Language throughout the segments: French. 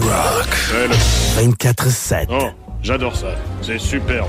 24-7. Oh, j'adore ça. C'est superbe.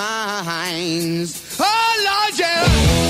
minds. Oh, Lord, yeah.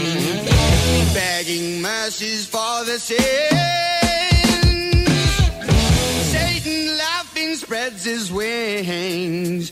mercies for the sins. Satan laughing spreads his wings.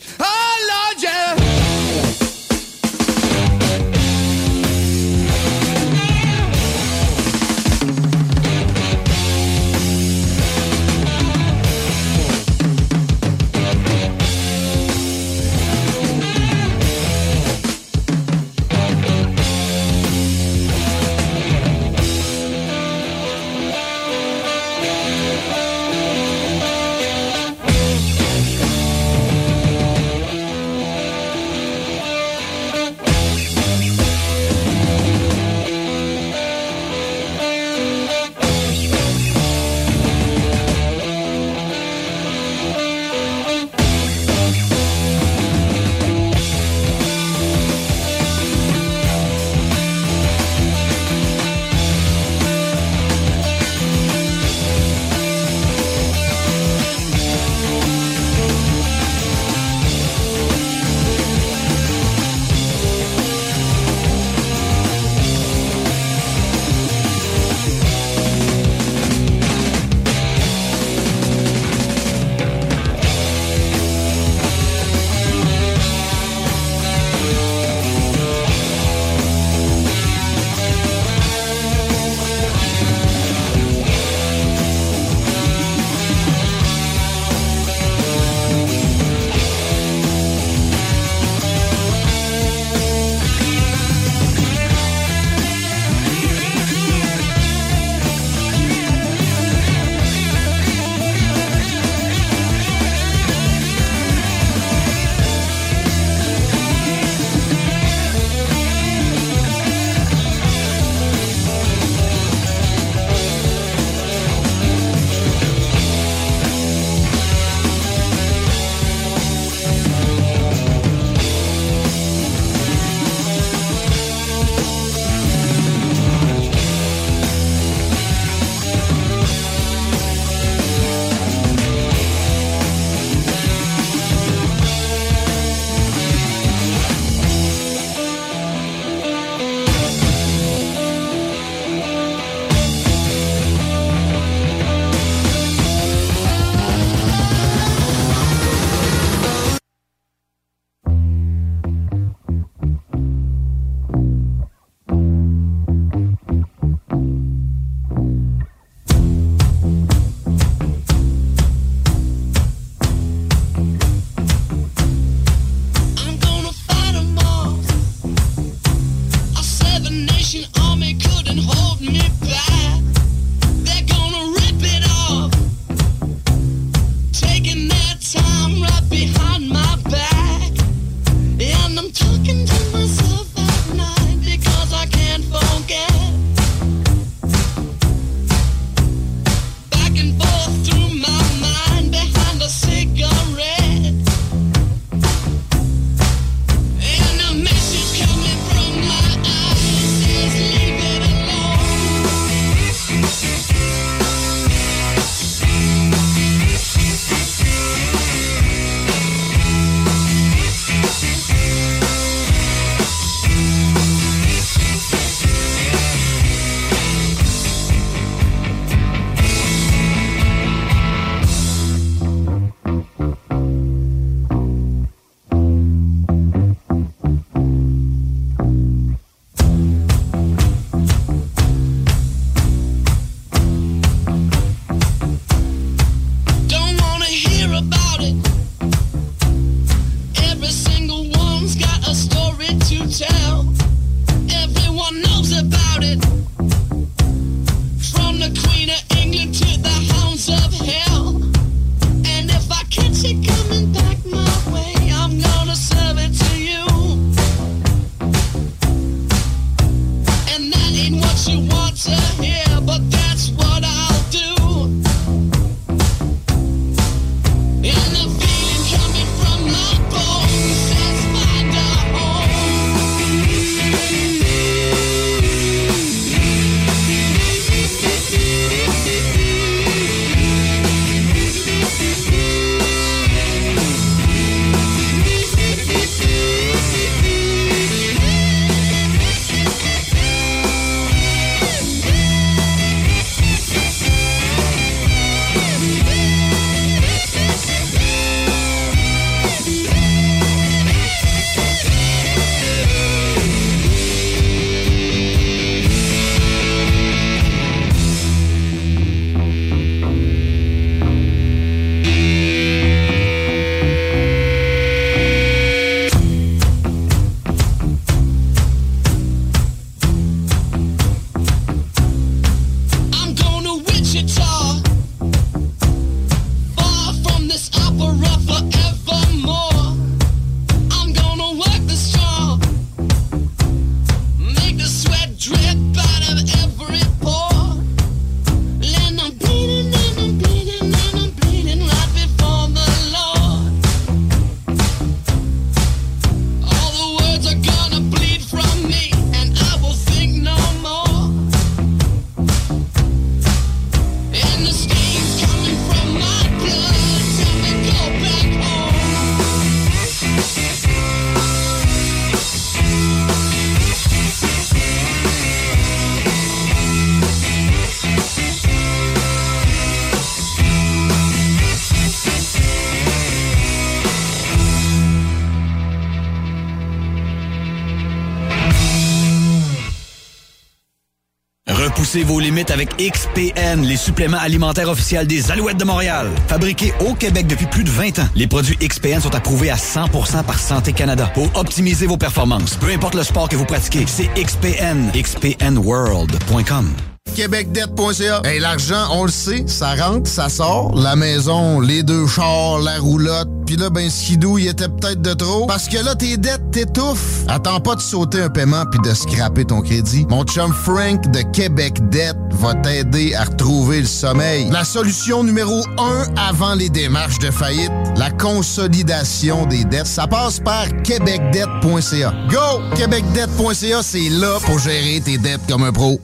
Vos limites avec XPN, les suppléments alimentaires officiels des Alouettes de Montréal. Fabriqués au Québec depuis plus de 20 ans, les produits XPN sont approuvés à 100% par Santé Canada pour optimiser vos performances. Peu importe le sport que vous pratiquez, c'est XPN. XPNWorld.com. québecdebt.ca. Hey, l'argent, on le sait, ça rentre, ça sort. La maison, les deux chars, la roulotte. Là, ben, skidou, il était peut-être de trop. Parce que là, tes dettes t'étouffent. Attends pas de sauter un paiement puis de scraper ton crédit. Mon chum Frank de Québec Debt va t'aider à retrouver le sommeil. La solution numéro un avant les démarches de faillite, la consolidation des dettes. Ça passe par québecdebt.ca. Go! québecdebt.ca, c'est là pour gérer tes dettes comme un pro.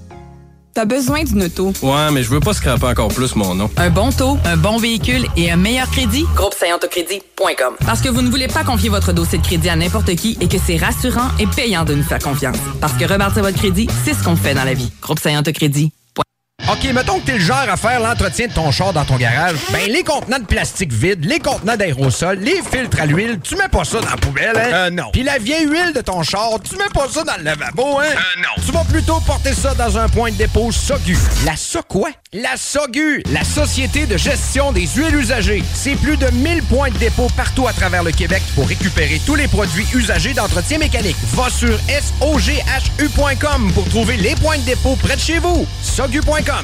T'as besoin d'une auto. Ouais, mais je veux pas scraper encore plus mon nom. Un bon taux, un bon véhicule et un meilleur crédit? Groupe Parce que vous ne voulez pas confier votre dossier de crédit à n'importe qui et que c'est rassurant et payant de nous faire confiance. Parce que rebâtir votre crédit, c'est ce qu'on fait dans la vie. Groupe Crédit. OK, mettons que t'es le genre à faire l'entretien de ton char dans ton garage. Ben, les contenants de plastique vide, les contenants d'aérosol, les filtres à l'huile, tu mets pas ça dans la poubelle, hein? Euh, non. Puis la vieille huile de ton char, tu mets pas ça dans le lavabo, hein? Euh, non. Tu vas plutôt porter ça dans un point de dépôt SOGU. La SO quoi? La SOGU, la Société de gestion des huiles usagées. C'est plus de 1000 points de dépôt partout à travers le Québec pour récupérer tous les produits usagés d'entretien mécanique. Va sur SOGHU.com pour trouver les points de dépôt près de chez vous. SOGU.com.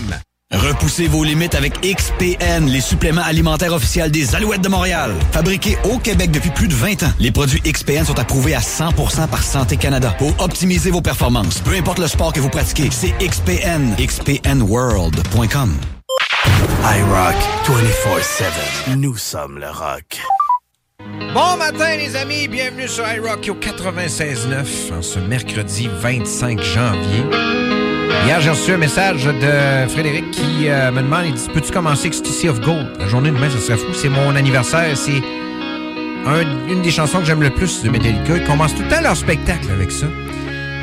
Repoussez vos limites avec XPN, les suppléments alimentaires officiels des Alouettes de Montréal. Fabriqués au Québec depuis plus de 20 ans, les produits XPN sont approuvés à 100% par Santé Canada pour optimiser vos performances. Peu importe le sport que vous pratiquez, c'est XPN. XPNWorld.com. iRock 24-7. Nous sommes le rock. Bon matin, les amis. Bienvenue sur iRock au 96.9 en ce mercredi 25 janvier. Hier, j'ai reçu un message de Frédéric qui euh, me demande, il dit, peux-tu commencer Ecstasy of Gold? La journée de demain, ça serait fou. C'est mon anniversaire. C'est un- une des chansons que j'aime le plus de Metallica. Ils commencent tout le temps leur spectacle avec ça.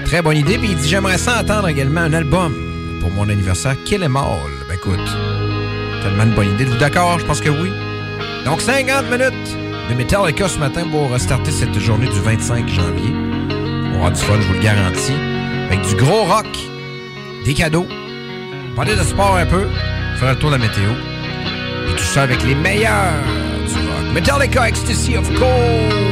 Très bonne idée. Puis il dit, j'aimerais ça entendre également un album pour mon anniversaire. Kill Em All. Ben écoute, tellement une bonne idée. Êtes-vous d'accord? Je pense que oui. Donc 50 minutes de Metallica ce matin pour restarter cette journée du 25 janvier. On avoir du fun, je vous le garantis. Avec du gros rock, des cadeaux, parler de sport un peu, faire le tour de la météo. Et tout ça avec les meilleurs du rock. Metallica Ecstasy of Gold.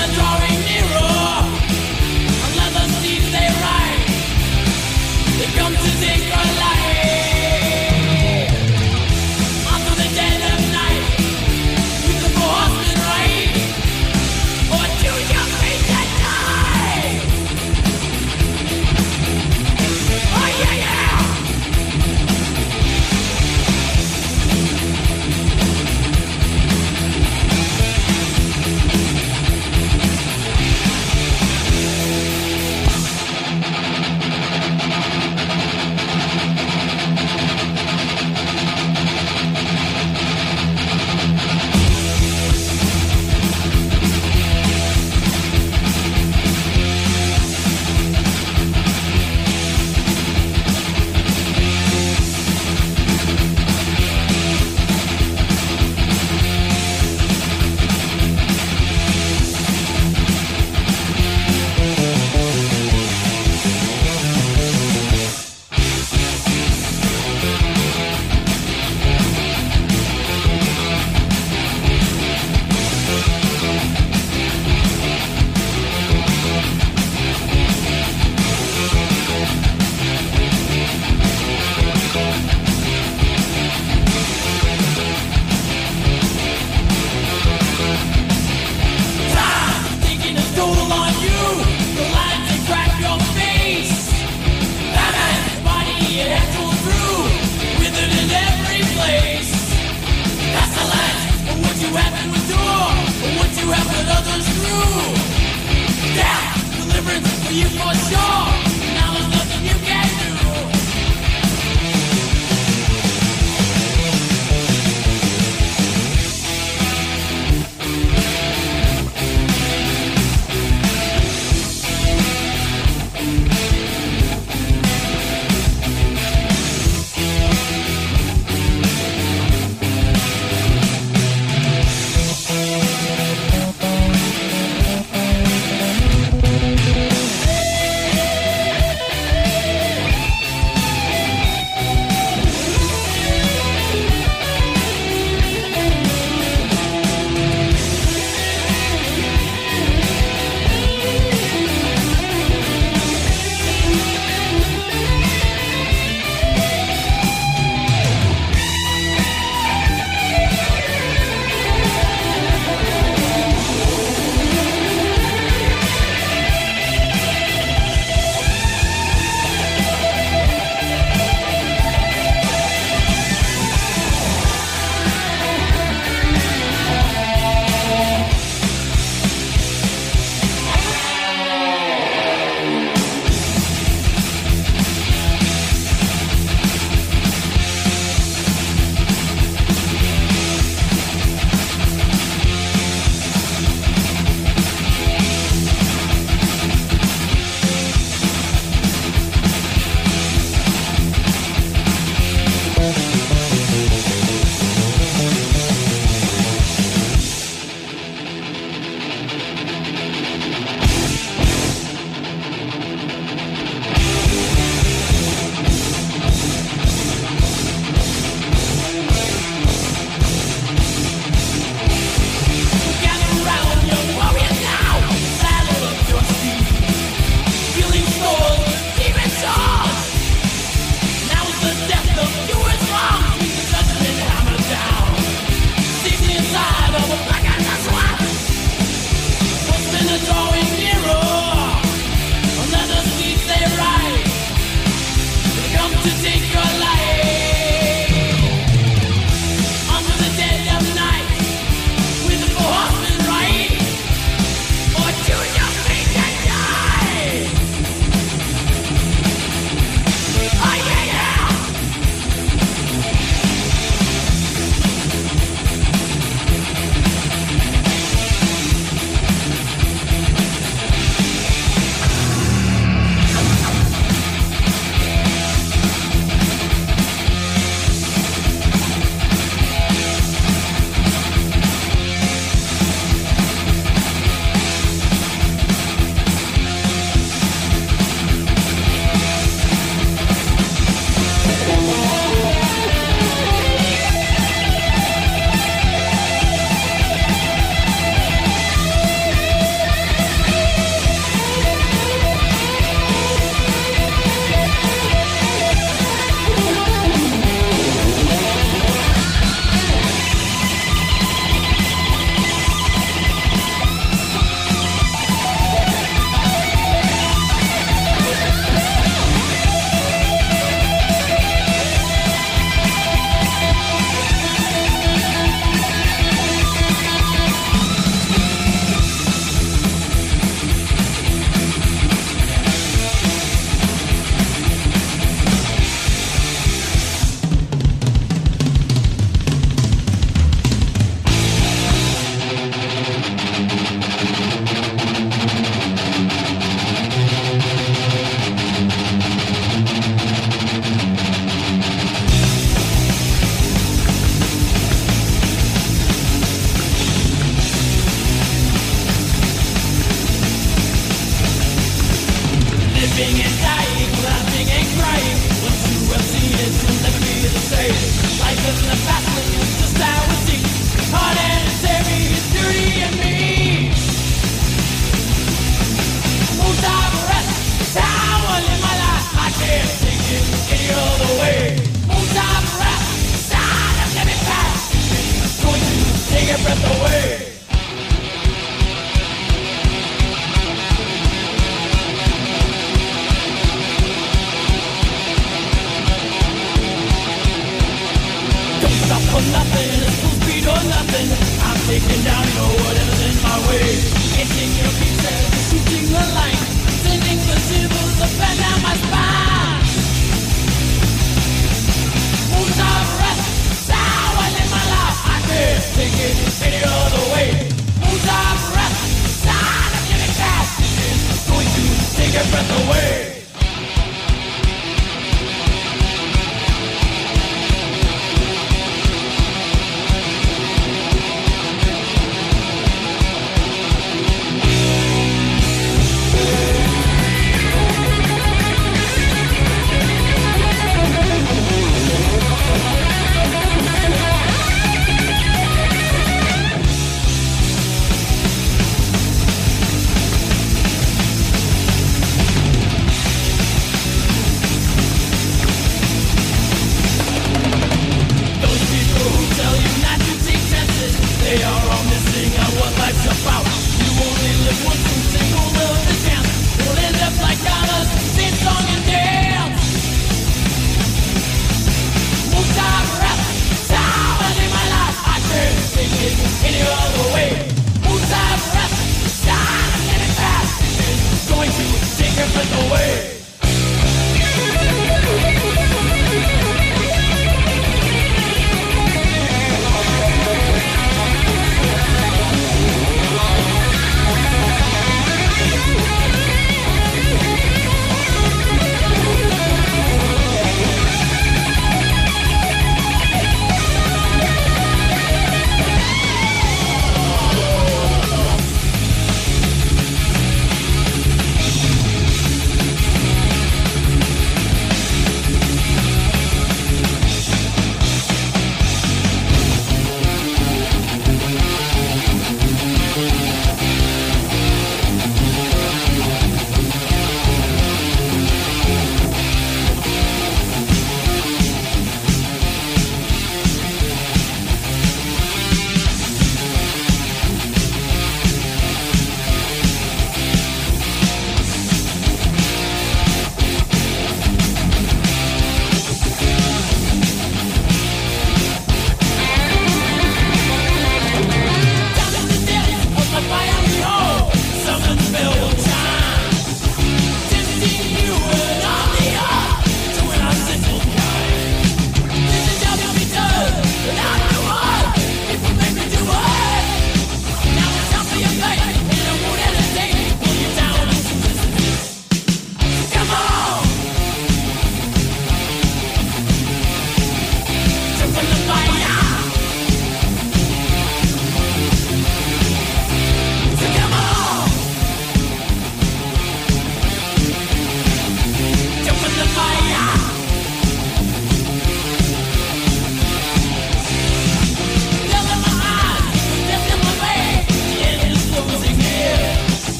the drawing near.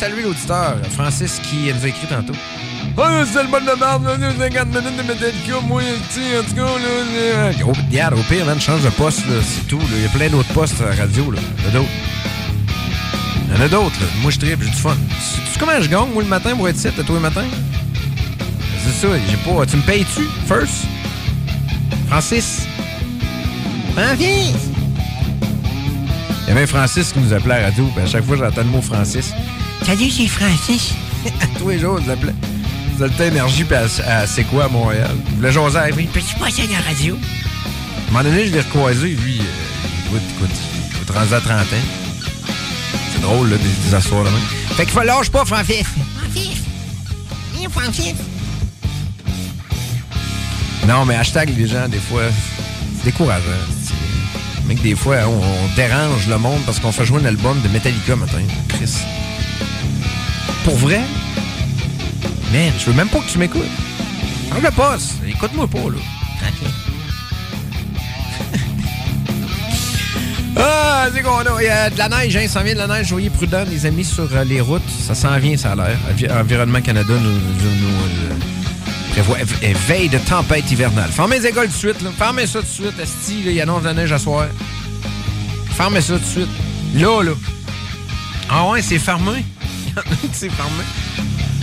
Incroyable. Je salue l'auditeur, Francis, qui nous a écrit tantôt. Oh, c'est le bon de merde, là, 50 minutes de Metallica, moi, tu en tout cas, là. Au, regarde, au pire, man, change de poste, là, c'est tout. Il y a plein d'autres postes à la radio, là. Il y en a d'autres. Il y en a d'autres, là. Moi, je tripe, j'ai du fun. Tu sais comment je gagne, moi, le matin, pour être ici, à tous les matins? C'est ça, j'ai pas. Tu me payes-tu, first? Francis? Francis! Il y avait Francis qui nous appelait à la radio, puis à chaque fois j'entends le mot Francis. Salut, c'est Francis? Tous les jours, je l'appelais. Zoltan Énergie, puis à, à C'est quoi à Montréal. Il voulait jaser avec lui. Peux-tu passer à la radio? À un moment donné, je l'ai recroisé, lui. euh, écoute, écoute, il est rendu à 30 ans. C'est drôle, là, des, des assoirs là même. Fait qu'il faut lâche pas, Francis. Francis. Viens, Francis. Non, mais hashtag les gens, des fois, c'est décourageant. c'est- Mec, des fois, on, on dérange le monde parce qu'on fait jouer un album de Metallica matin. Chris. Pour vrai? Man, je veux même pas que tu m'écoutes. Enlève le poste. Écoute-moi pas, là. Tranquille. Ah, c'est qu'on a. Il y a de la neige, hein, il s'en vient de la neige. Soyez prudents, les amis, sur euh, les routes. Ça s'en vient, ça a l'air. Envi- Environnement Canada nous, nous- nous, euh, prévoit veille de tempête hivernale. Fermez les écoles tout de suite, là. Fermez ça tout de suite, Esti, là. Il annonce de la neige à soir. Fermez ça tout de suite. Là, là. Ah ouais, c'est fermé? Y en a qui.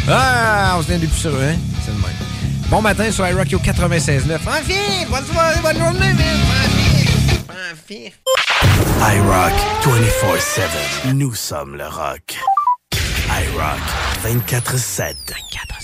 Ah, on se tient depuis sur eux, hein? C'est le même. Bon matin sur iRock au 96.9. Enfin, bonne soirée, bonne journée, man. Enfin. iRock 24-7. Nous sommes le rock. iRock 24-7. 24-7.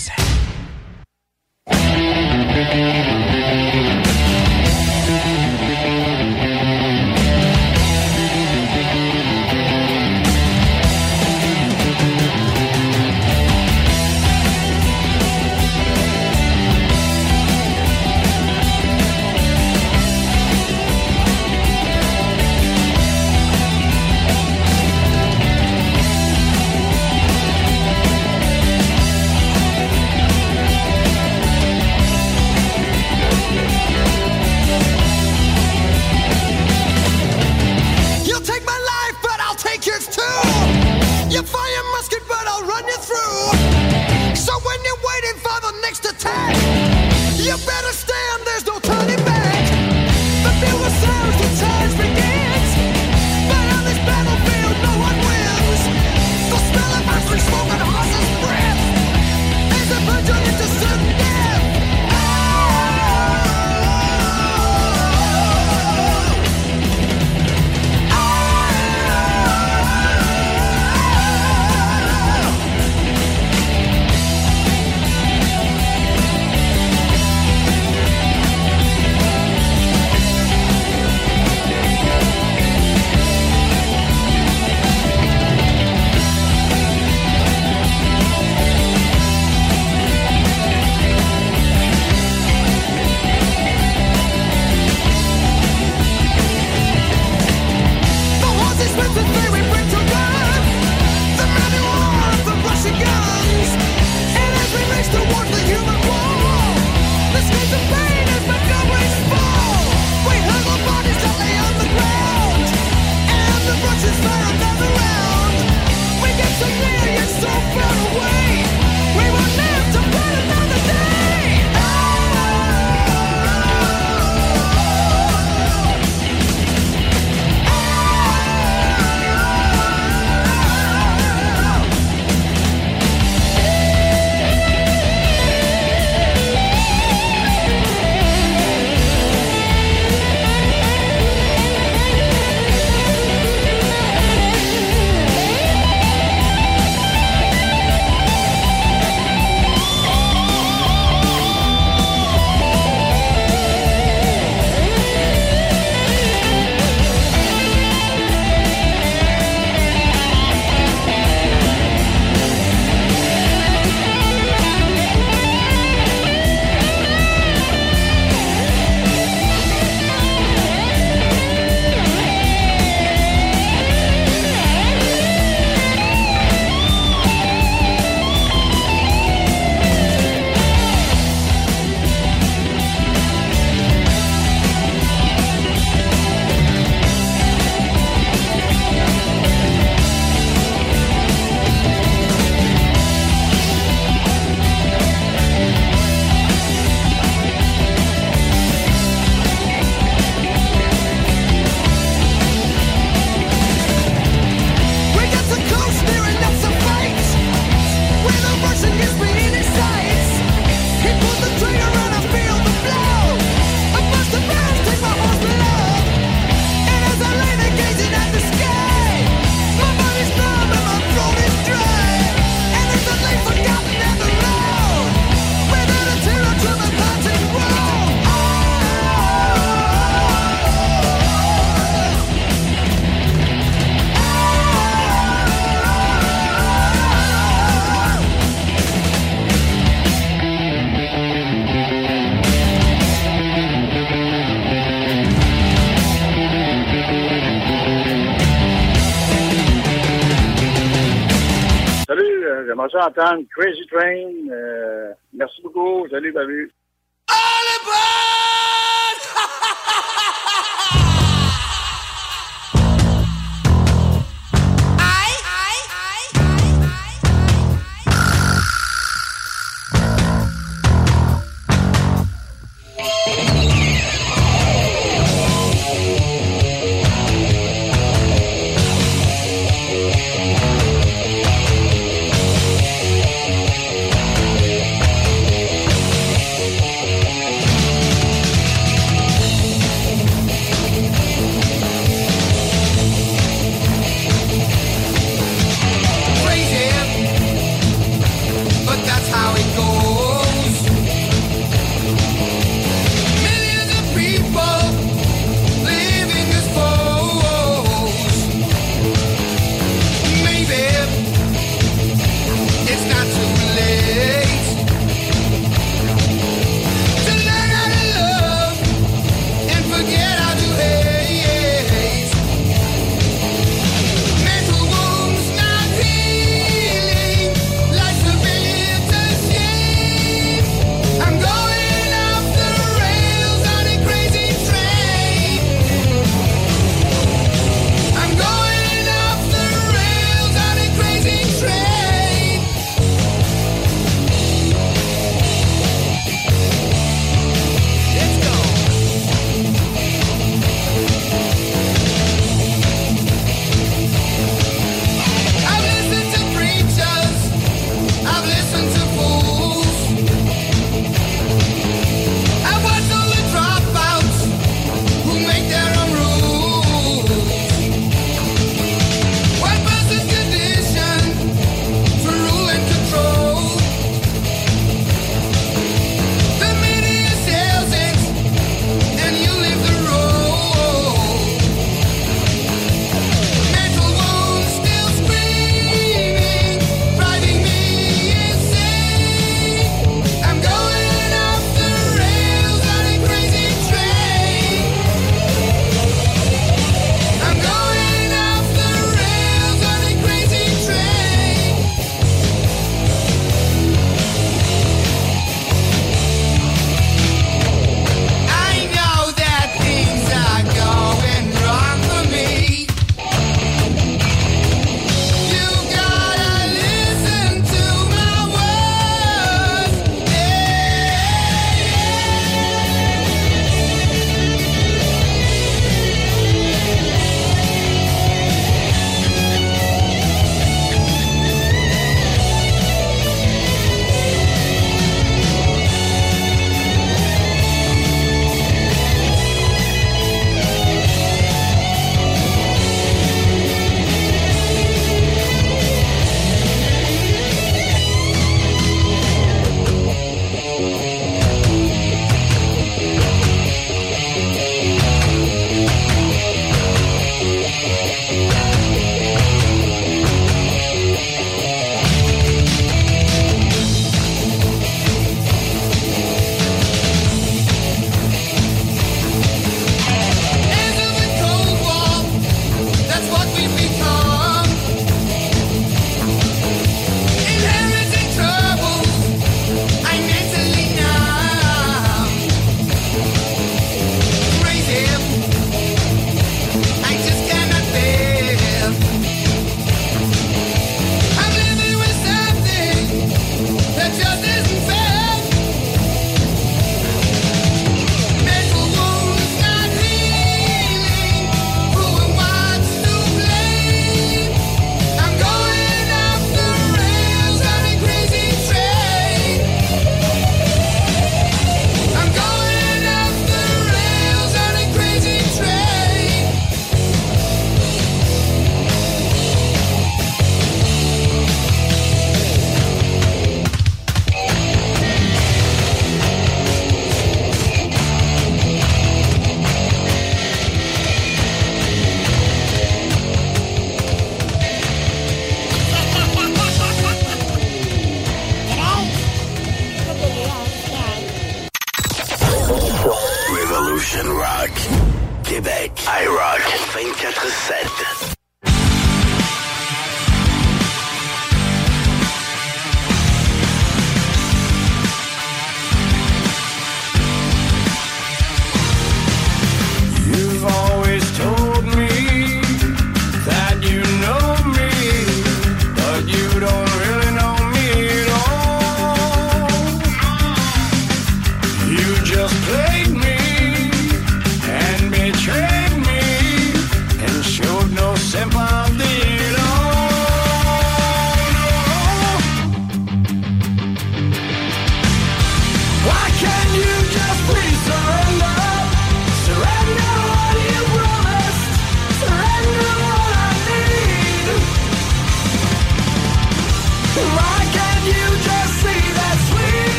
Ça entendre Crazy Train. Euh, merci beaucoup. Salut, Babu.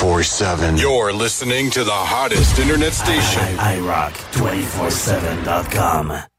24 7. You're listening to the hottest internet station. I, I, I rock 247.com.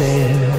said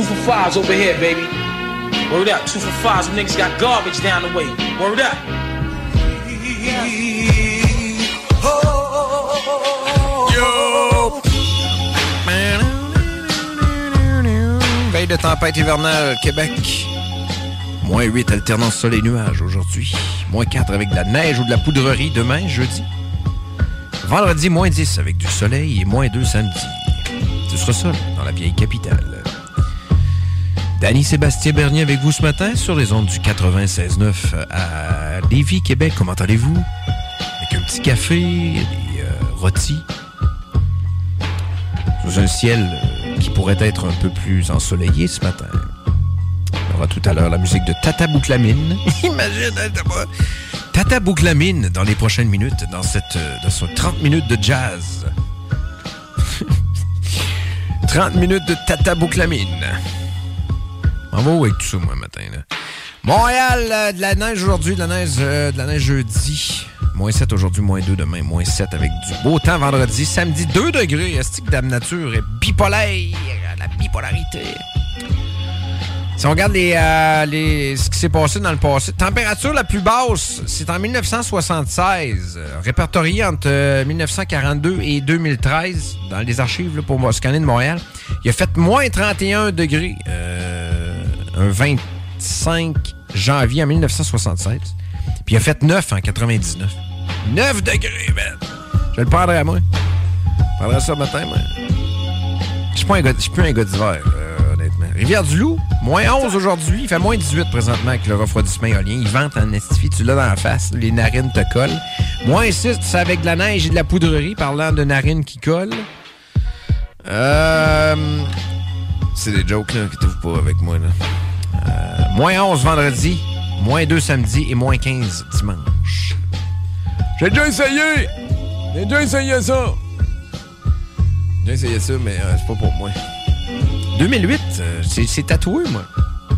Two for fives over here, baby. Word up. Two for fives. Niggas got garbage down the way. Word up. Veille de tempête hivernale, Québec. Moins 8, alternance soleil-nuage aujourd'hui. Moins 4 avec de la neige ou de la poudrerie demain, jeudi. Vendredi, moins 10 avec du soleil et moins 2 samedi. Ce sera ça, dans la vieille capitale. Danny Sébastien Bernier avec vous ce matin sur les ondes du 96.9 à Lévis, Québec. Comment allez-vous? Avec un petit café, des euh, rôtis. Sous un ciel euh, qui pourrait être un peu plus ensoleillé ce matin. On aura tout à l'heure la musique de Tata Bouclamine. Imagine, hein, Tata Bouclamine dans les prochaines minutes, dans cette euh, dans ce 30 minutes de jazz. 30 minutes de Tata Bouclamine. On va avec tout ça, moi, matin, là? Montréal, euh, de la neige aujourd'hui, de la neige, euh, de la neige jeudi. Moins 7 aujourd'hui, moins 2 demain, moins 7 avec du beau temps vendredi. Samedi, 2 degrés. Est-ce que Dame Nature est bipolaire? La bipolarité. Si on regarde les, euh, les- ce qui s'est passé dans le passé, température la plus basse, c'est en 1976, euh, répertoriée entre euh, 1942 et 2013 dans les archives là, pour scanner de Montréal. Il a fait moins 31 degrés, un 25 janvier en 1976. Puis il a fait 9 en 99. 9 degrés, man! Je le prendrais à moi. Je prendrais ça matin, moi. Je suis plus un gars d'hiver, euh, honnêtement. Rivière-du-Loup, moins 11 aujourd'hui. Il fait moins 18 présentement avec le refroidissement éolien. Il vente en estifie, tu l'as dans la face. Les narines te collent. Moins 6, c'est avec de la neige et de la poudrerie, parlant de narines qui collent. Euh, c'est des jokes, là, inquiétez-vous pas avec moi, là. Moins 11 vendredi, moins 2 samedi et moins 15 dimanche. J'ai déjà essayé! J'ai déjà essayé ça! J'ai essayé ça, mais euh, c'est pas pour moi. 2008, euh, c'est tatoué, moi.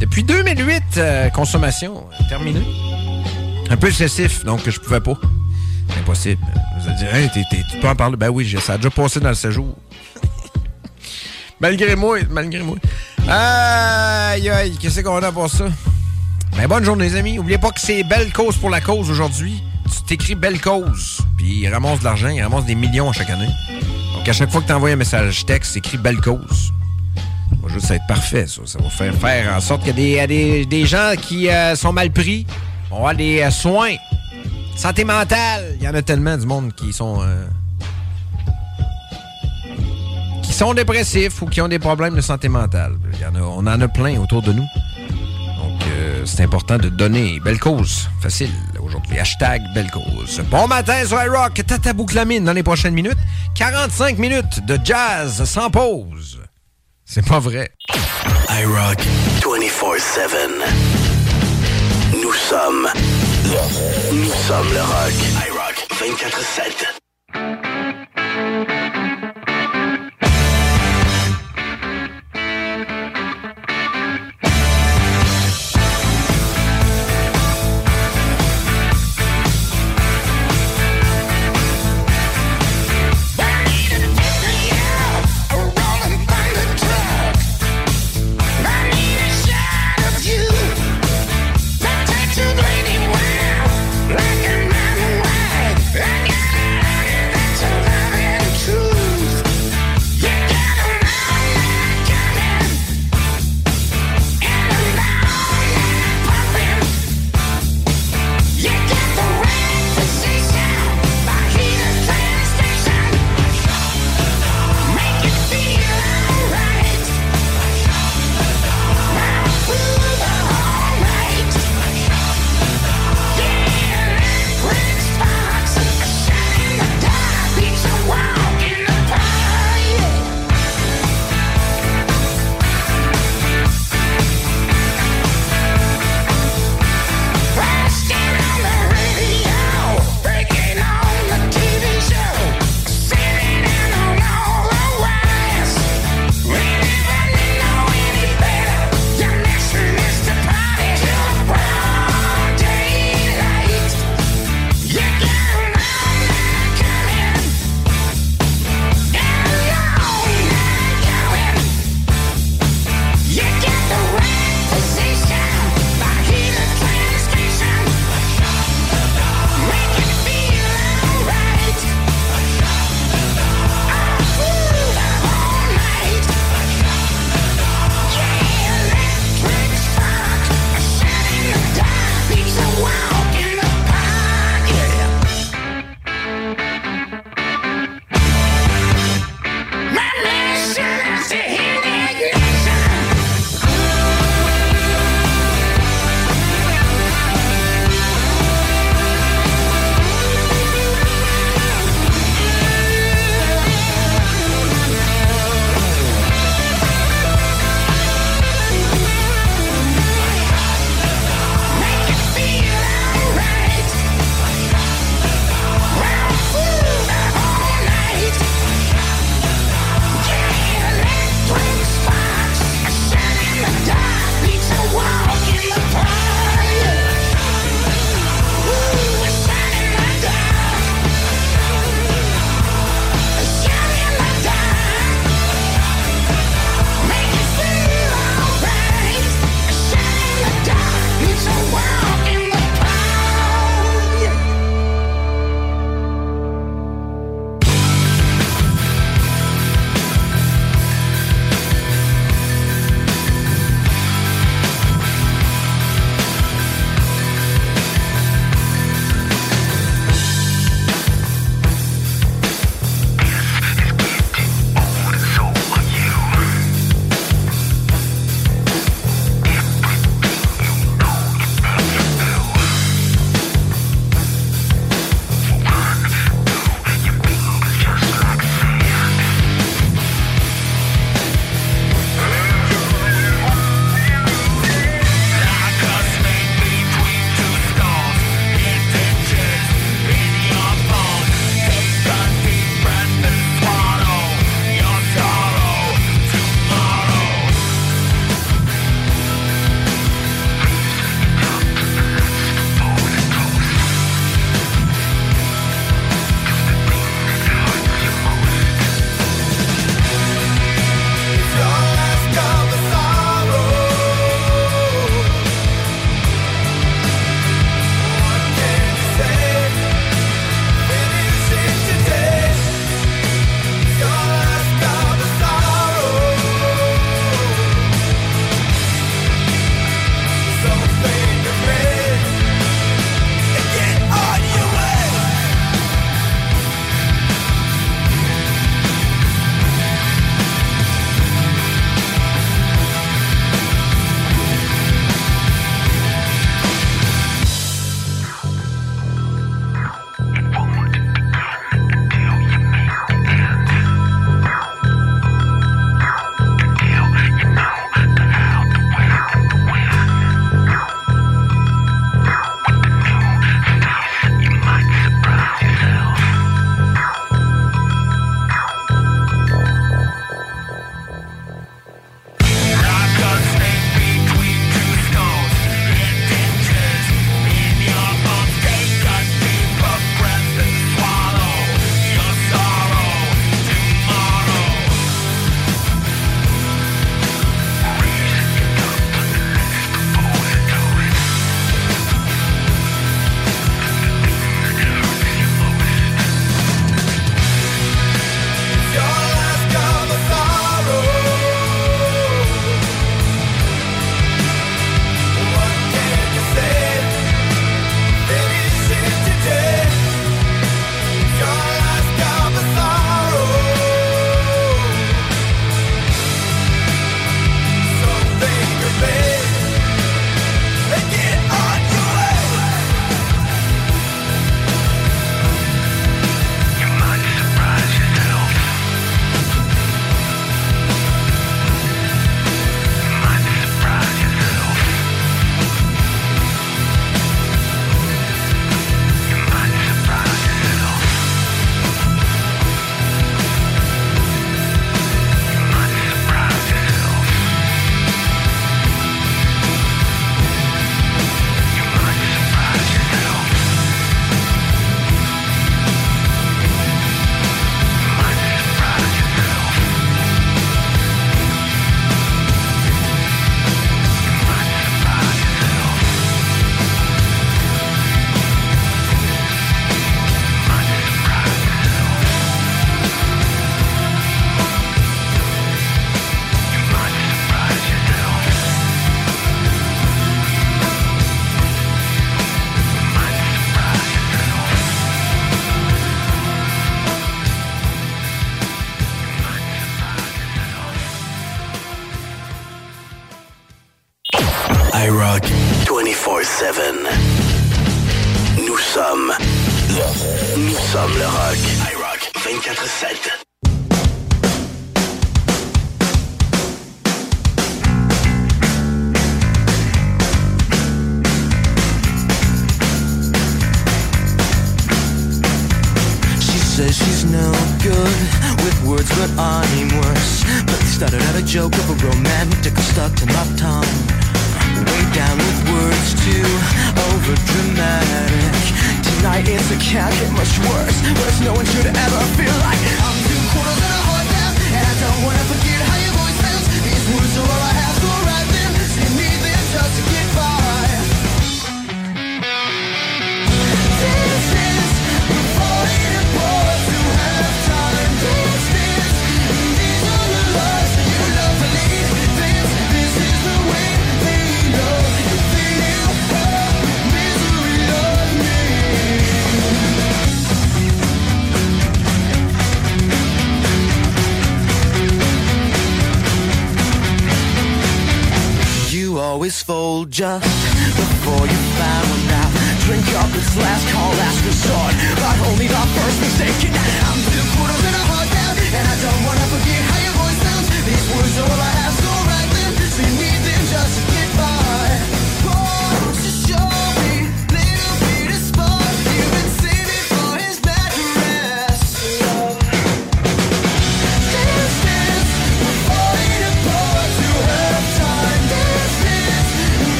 Depuis 2008, euh, consommation euh, terminée. Un peu excessif, donc je pouvais pas. Impossible. Vous allez dire, Hey, tu peux en parler. Ben oui, j'ai- ça a déjà passé dans le séjour. malgré moi, malgré moi. Aïe, aïe, qu'est-ce qu'on a pour ça? Ben bonne journée, les amis. N'oubliez pas que c'est Belle Cause pour la cause aujourd'hui. Tu t'écris Belle Cause, puis il ramasse de l'argent, il ramasse des millions à chaque année. Donc à chaque fois que tu envoies un message texte, écris Belle Cause. Ça va juste être parfait, ça. Ça va faire, faire en sorte que des, des, gens qui euh, sont mal pris vont avoir des euh, soins. Santé mentale. Il y en a tellement du monde qui sont... euh, dépressifs ou qui ont des problèmes de santé mentale. Y en a, on en a plein autour de nous. Donc, euh, c'est important de donner. Belle cause. Facile aujourd'hui. Hashtag belle cause. Bon matin sur iRock. Tata Bouclamine dans les prochaines minutes. 45 minutes de jazz sans pause. C'est pas vrai. iRock 24-7. Nous sommes le, nous sommes le rock. iRock 24-7.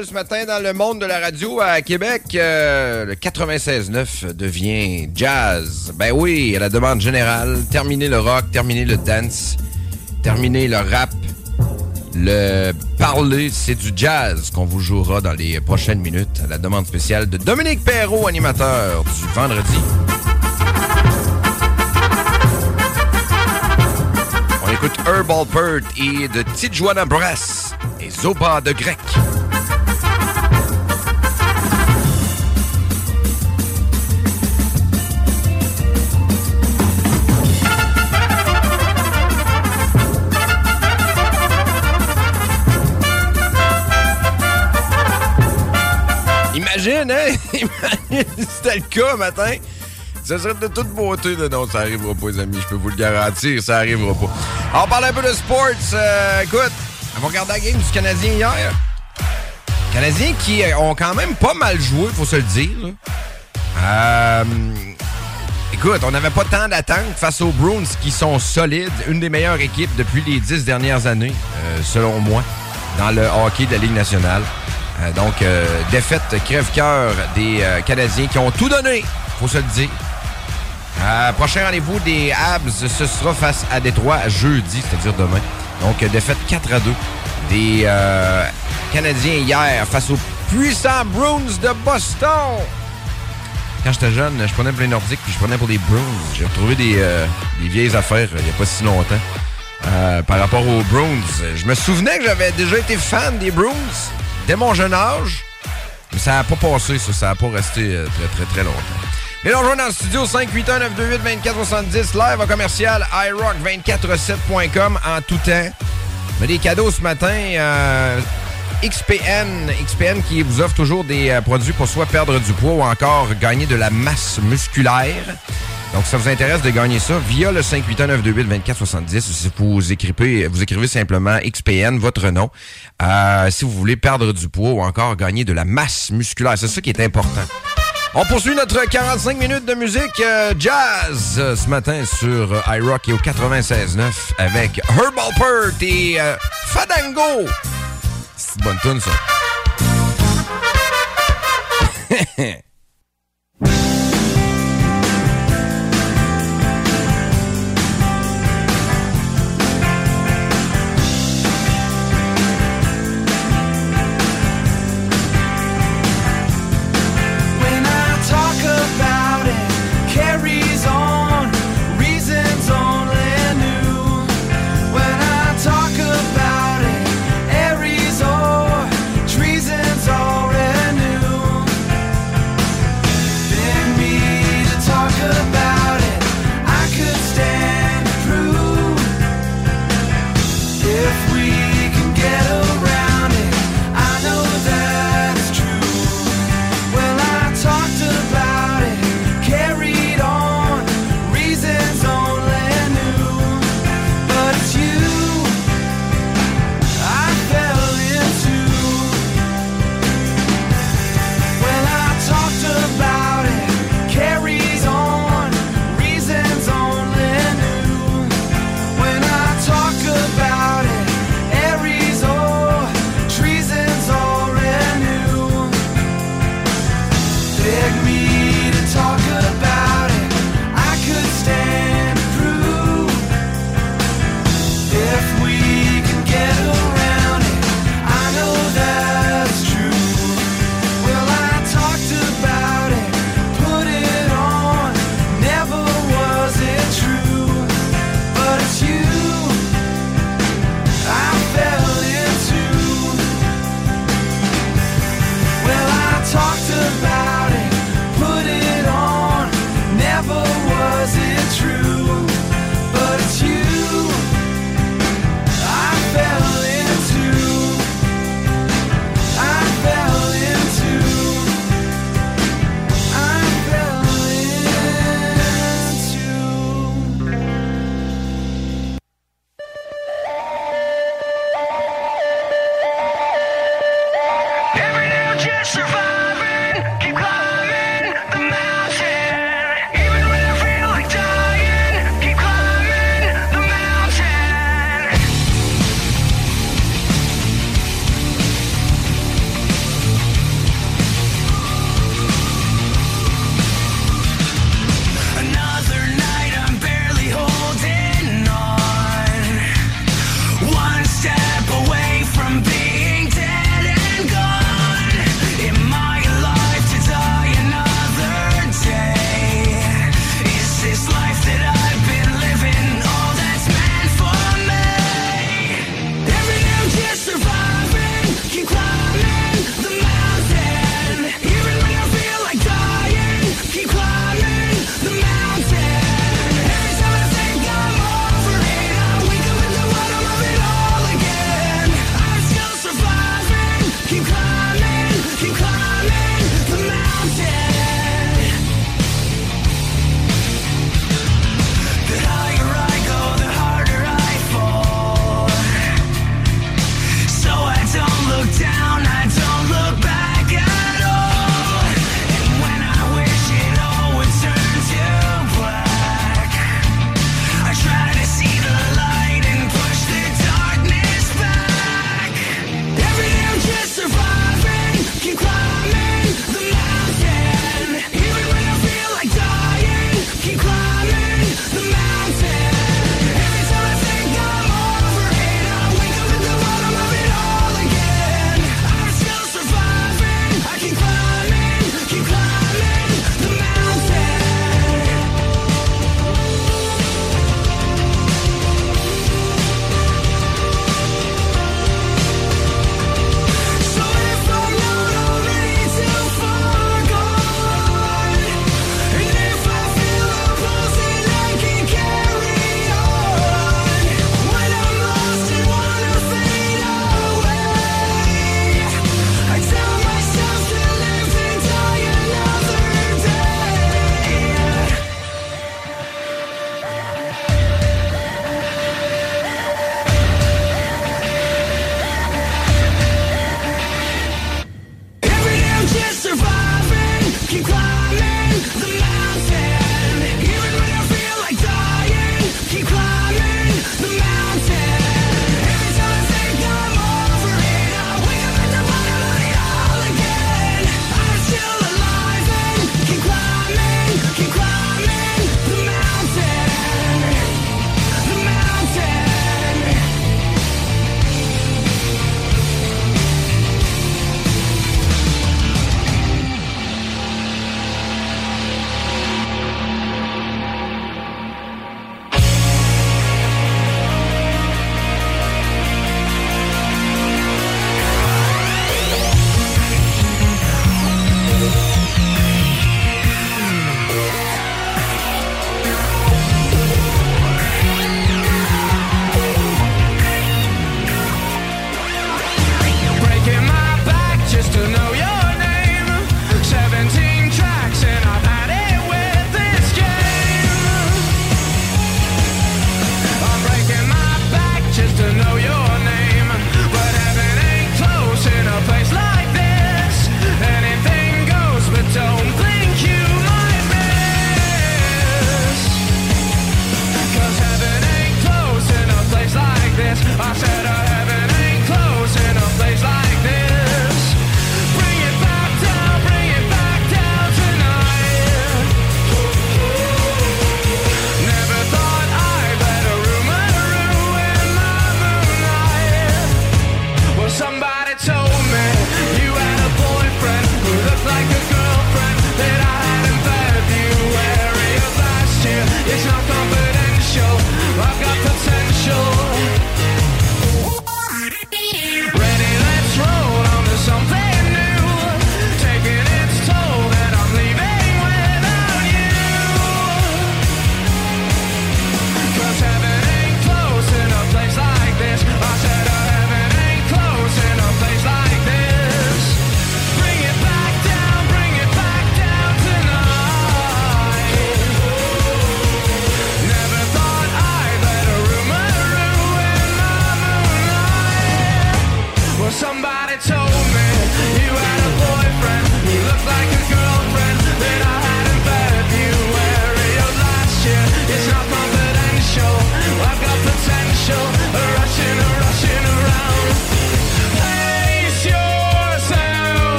Ce matin dans le monde de la radio à Québec. euh, le 96.9 devient jazz. Ben oui, à la demande générale. Terminer le rock, terminer le dance, terminer le rap. Le parler, c'est du jazz qu'on vous jouera dans les prochaines minutes à la demande spéciale de Dominique Perrault, animateur du vendredi. On écoute Herbal Bird et de Tijuana Brass et Zoba de Grec. Imagine, hein? C'était le cas matin. Ça serait de toute beauté. là. Non, ça arrivera pas, les amis. Je peux vous le garantir, ça arrivera pas. On parle un peu de sports. Euh, écoute, on va regarder la game du Canadien hier. Canadiens qui euh, ont quand même pas mal joué, faut se le dire. Euh, écoute, on n'avait pas tant d'attentes face aux Bruins qui sont solides. Une des meilleures équipes depuis les dix dernières années, selon moi, dans le hockey de la Ligue nationale. Euh, donc, euh, défaite crève-cœur des euh, Canadiens qui ont tout donné, faut se le dire. Prochain rendez-vous des Habs, ce sera face à Détroit jeudi, c'est-à-dire demain. Donc, défaite 4 à 2 des Canadiens hier face aux puissants Bruins de Boston. Quand j'étais jeune, je prenais pour les Nordiques puis je prenais pour les Bruins. J'ai retrouvé des, vieilles affaires il n'y a pas si longtemps. Par rapport aux Bruins, je me souvenais que j'avais déjà été fan des Bruins dès mon jeune âge. Mais ça n'a pas passé, ça. Ça n'a pas resté euh, très, très, très longtemps. Et on rejoint dans le studio 581-928-2470, live en commercial, iRock247.com en tout temps. Mais des cadeaux ce matin. euh, XPN, XPN qui vous offre toujours des euh, produits pour soit perdre du poids ou encore gagner de la masse musculaire. Donc, ça vous intéresse de gagner ça via le 581-928-2470. Si vous écrivez, vous écrivez simplement XPN, votre nom, euh, si vous voulez perdre du poids ou encore gagner de la masse musculaire. C'est ça qui est important. On poursuit notre 45 minutes de musique euh, jazz euh, ce matin sur iRock et au 96.9 avec Herbal Pert et Fadango. C'est une bonne tune ça.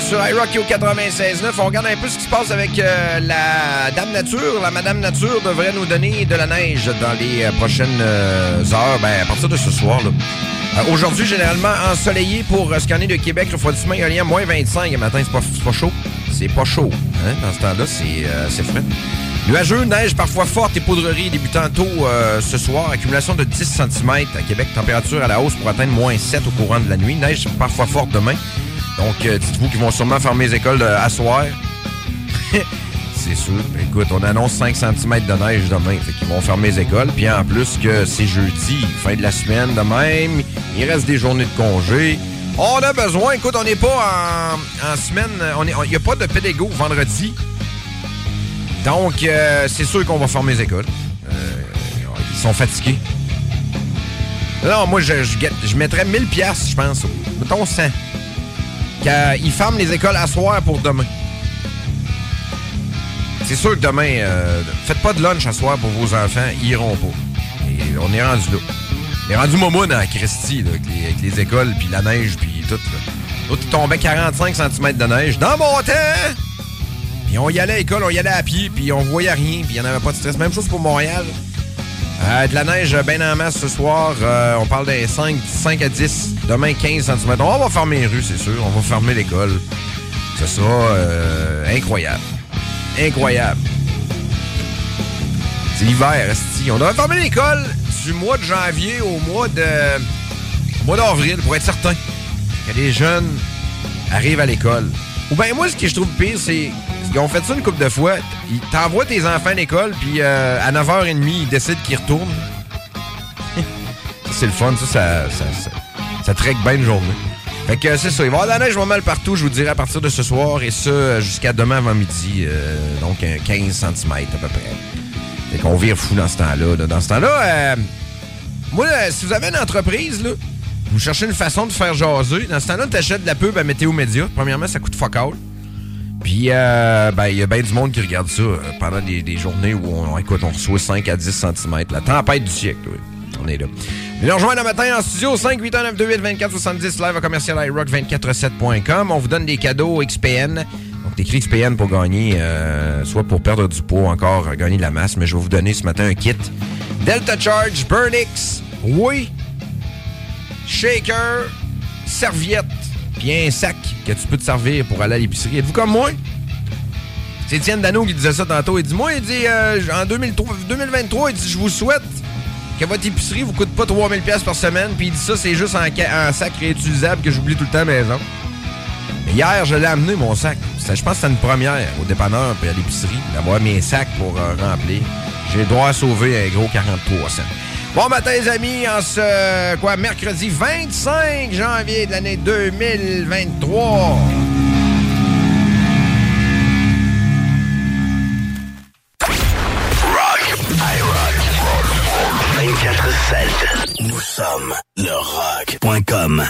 sur iRock au 96.9. On regarde un peu ce qui se passe avec euh, la Dame Nature. La Madame Nature devrait nous donner de la neige dans les euh, prochaines euh, heures, ben, à partir de ce soir. Aujourd'hui, généralement ensoleillé pour euh, scanner de Québec, refroidissement éolien, moins 25 le matin. C'est pas, pas chaud. C'est pas chaud. Hein? Dans ce temps-là, c'est frais. Nuageux, neige parfois forte et poudrerie débutant tôt ce soir. Accumulation de 10 cm à Québec. Température à la hausse pour atteindre moins 7 au courant de la nuit. Neige parfois forte demain. Donc, euh, dites-vous qu'ils vont sûrement fermer les écoles euh, à soir. c'est sûr. Écoute, on annonce 5 cm de neige demain. Fait qu'ils vont fermer les écoles. Puis en plus que c'est jeudi, fin de la semaine de même. Il reste des journées de congé. On a besoin. Écoute, on n'est pas en, en semaine. Il n'y a pas de pédago vendredi. Donc, euh, c'est sûr qu'on va fermer les écoles. Euh, ils sont fatigués. Non, moi, je mettrais 1000 pièces, je pense. Mettons 100. Qu'ils ferment les écoles à soir pour demain. C'est sûr que demain, euh, faites pas de lunch à soir pour vos enfants, ils iront pas. On est rendu là. On est rendu momoun à Christie, là, avec, les, avec les écoles, puis la neige, puis tout. Là. L'autre, tombait 45 cm de neige. Dans mon temps! Puis on y allait à l'école, on y allait à pied, puis on voyait rien, puis il n'y en avait pas de stress. Même chose pour Montréal. Euh, de la neige bien en masse ce soir. Euh, on parle des 5, 5 à 10. Demain, 15 cm. On va fermer les rues, c'est sûr. On va fermer l'école. Ce sera euh, incroyable. Incroyable. C'est l'hiver, esti. On devrait fermer l'école du mois de janvier au mois de au mois d'avril pour être certain que les jeunes arrivent à l'école. Ou bien moi, ce que je trouve pire, c'est ils ont fait ça une couple de fois. Ils t'envoient tes enfants à l'école, puis euh, à 9h30, ils décident qu'ils retournent. c'est le fun. Ça, ça, ça, ça, ça traque bien une journée. Fait que c'est ça. Il va y avoir de la neige mal partout, je vous dirai, à partir de ce soir. Et ça, jusqu'à demain avant midi. euh, donc, un 15 cm à peu près. Fait qu'on vire fou dans ce temps-là. là. Dans ce temps-là, euh, moi, euh, si vous avez une entreprise, là, vous cherchez une façon de faire jaser, dans ce temps-là, t'achètes de la pub à Météo Média. Premièrement, ça coûte fuck all. Puis, euh, ben, il y a bien du monde qui regarde ça euh, pendant des, des journées où on, écoute, on reçoit 5 à 10 cm. La tempête du siècle, oui. On est là. Venez rejoindre le matin en studio 5 8 9 28 24 70 live à commercial iRock247.com. On vous donne des cadeaux XPN. Donc, t'écris XPN pour gagner, euh, soit pour perdre du poids, encore gagner de la masse. Mais je vais vous donner ce matin un kit Delta Charge, Burnix, oui, shaker, serviette, puis un sac que tu peux te servir pour aller à l'épicerie. Êtes-vous comme moi? C'est Étienne Dano qui disait ça tantôt. Il dit, moi, il dit, euh, en 2003 2023, il dit, je vous souhaite que votre épicerie vous coûte pas 3000 pièces par semaine. Puis il dit ça, c'est juste en sac réutilisable que j'oublie tout le temps à la maison. Mais hier, je l'ai amené, mon sac. Je pense que c'était une première au dépanneur puis à l'épicerie d'avoir mes sacs pour euh, remplir. J'ai le droit à sauver un gros 43 cents. Bon matin, les amis, en ce quoi, mercredi 25 janvier de l'année 2023. Rock, iRock. 24-7. Nous sommes le rock.com.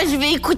pendant que moi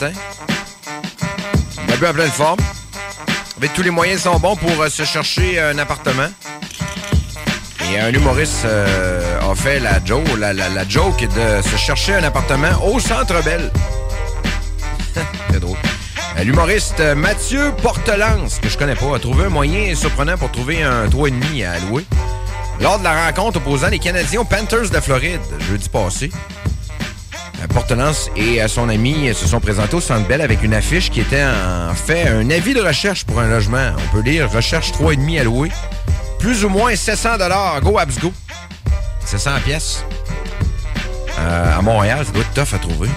matin. En pleine forme. Avec tous les moyens sont bons pour euh, se chercher un appartement. Et un humoriste euh, a fait la, joke, de se chercher un appartement au Centre Bell. C'est drôle. Euh, L'humoriste Mathieu Portelance, que je connais pas, a trouvé un moyen surprenant pour trouver un 3,5 à louer. Lors de la rencontre opposant les Canadiens aux Panthers de Floride, jeudi passé, Portelance et son ami se sont présentés au Centre Bell avec une affiche qui était en fait un avis de recherche pour un logement. On peut lire recherche 3,5 à louer. Plus ou moins 700 dollars. Go Abs Go. 700 pièces. Euh, à Montréal, ça doit être tough à trouver.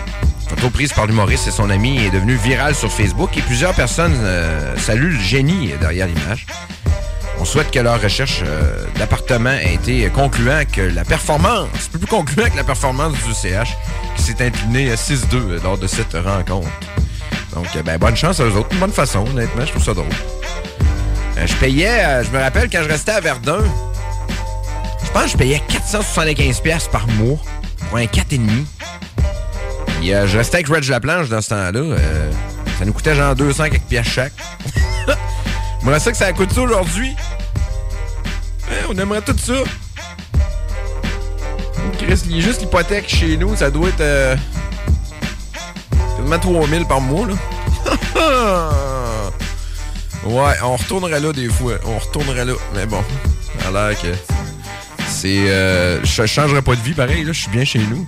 Photo prise par l'humoriste et son ami est devenue virale sur Facebook et plusieurs personnes euh, saluent le génie derrière l'image. On souhaite que leur recherche euh, d'appartement ait été concluant, que la performance, plus concluant que la performance du CH, qui s'est incliné à 6-2 lors de cette rencontre. Donc, euh, ben, bonne chance à eux autres. Une bonne façon, honnêtement, je trouve ça drôle. Euh, je payais, euh, je me rappelle quand je restais à Verdun, je pense que je payais 475$ piastres par mois pour un 4,5. Puis euh, je restais avec Reg Laplanche dans ce temps-là. euh, ça nous coûtait genre 200 quelques pièces chaque. Moi, ça que ça coûte ça aujourd'hui. Hein, on aimerait tout ça. Il juste l'hypothèque chez nous, ça doit être euh, quasiment 3000 par mois, là. ouais, on retournerait là des fois. On retournerait là. Mais bon, ça a l'air que c'est... euh, je changerais pas de vie pareil, là. Je suis bien chez nous.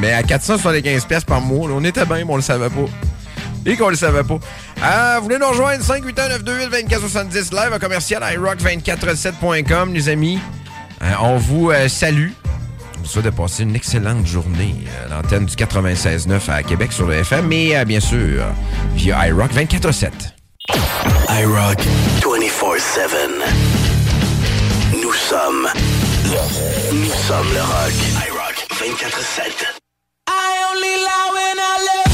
Mais à 475$ piastres par mois, là, on était bien, mais on le savait pas. Et qu'on le savait pas. Ah, vous voulez nous rejoindre 581-928-2470 live à commercial iRock247.com, les amis. Euh, on vous euh, salue. Vous souhaite de passer une excellente journée à l'antenne du 96.9 à Québec sur le FM, mais euh, bien sûr via iRock 24-7. iRock 24-7. Nous sommes le, nous sommes le rock. iRock 24-7. I only lie when I love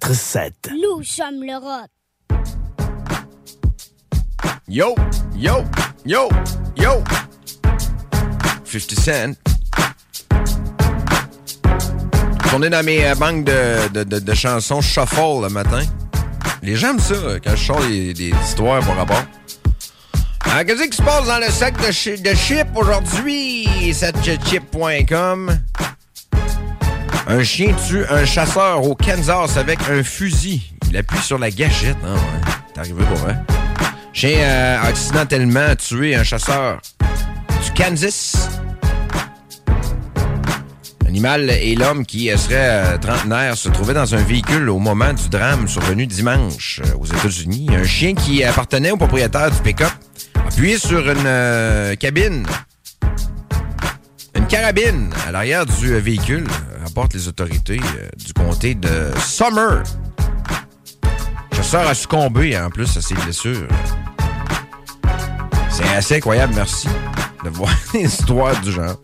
24-7. Nous sommes le rock. Yo, yo, yo, yo. 50 Cent. On est dans mes euh, banques de, de, de, de chansons shuffle le matin. Les gens aiment ça euh, quand je sors des, des histoires par rapport. Ah, Qu'est-ce qui se passe dans le sac de, chi- de chip aujourd'hui? Satchip.com. Un chien tue un chasseur au Kansas avec un fusil. Il appuie sur la gâchette. Ouais, t'es arrivé pour vrai. Chien euh, accidentellement tué un chasseur du Kansas. L'animal et l'homme qui serait euh, trentenaire se trouvaient dans un véhicule au moment du drame survenu dimanche euh, aux États-Unis. Un chien qui appartenait au propriétaire du pick-up appuyé sur une euh, cabine une carabine à l'arrière du véhicule, les autorités euh, du comté de Summer. Chasseur a succombé en plus à ses blessures. C'est assez incroyable, merci, de voir des histoires du genre.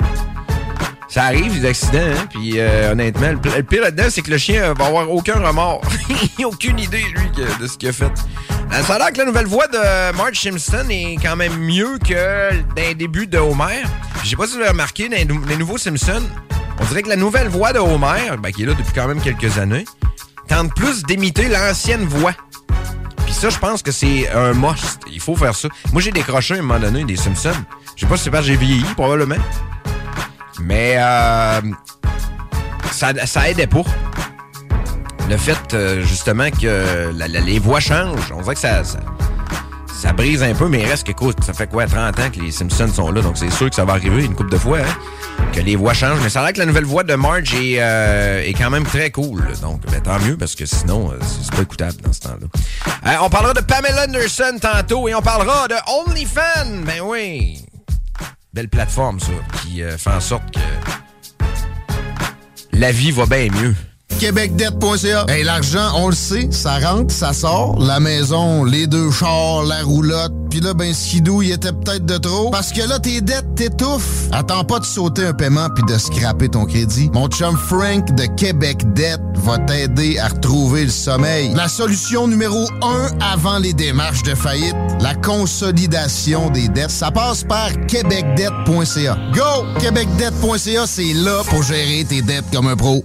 Ça arrive, des accidents, hein, puis euh, honnêtement, le, pire là-dedans, c'est que le chien euh, va avoir aucun remords. Il n'a aucune idée, lui, de ce qu'il a fait. Euh, ça a l'air que la nouvelle voix de Marge Simpson est quand même mieux que dans les débuts de Homer. Je sais pas si vous avez remarqué, les nouveaux Simpsons, On dirait que la nouvelle voix de Homer, ben, qui est là depuis quand même quelques années, tente plus d'imiter l'ancienne voix. Puis ça, je pense que c'est un must. Il faut faire ça. Moi, j'ai décroché à un moment donné des Simpsons. Je sais pas si c'est parce que j'ai vieilli, probablement. Mais euh, ça, ça aidait pas. Le fait, euh, justement, que les voix changent, on dirait que ça, ça, ça brise un peu, mais il reste que, écoute, ça fait quoi, 30 ans que les Simpsons sont là, donc c'est sûr que ça va arriver une couple de fois, hein, que les voix changent. Mais ça a l'air que la nouvelle voix de Marge est, euh, est quand même très cool. Donc, ben, tant mieux, parce que sinon, euh, c'est pas écoutable dans ce temps-là. Euh, on parlera de Pamela Anderson tantôt et on parlera de OnlyFans. Ben oui. Belle plateforme, ça, qui fait en sorte que la vie va bien mieux. québecdebt.ca. Hey, l'argent, on le sait, ça rentre, ça sort. La maison, les deux chars, la roulotte. Puis là, ben, Skidou, il était peut-être de trop. Parce que là, tes dettes t'étouffent. Attends pas de sauter un paiement puis de scraper ton crédit. Mon chum Frank de Québec Debt va t'aider à retrouver le sommeil. La solution numéro un avant les démarches de faillite, la consolidation des dettes. Ça passe par québecdebt.ca. Go! québecdebt.ca, c'est là pour gérer tes dettes comme un pro.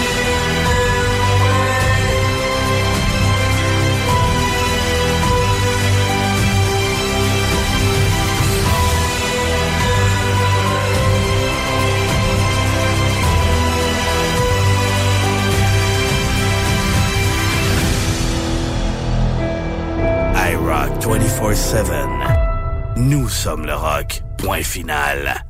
iRock 24-7. Nous sommes le rock. Point final.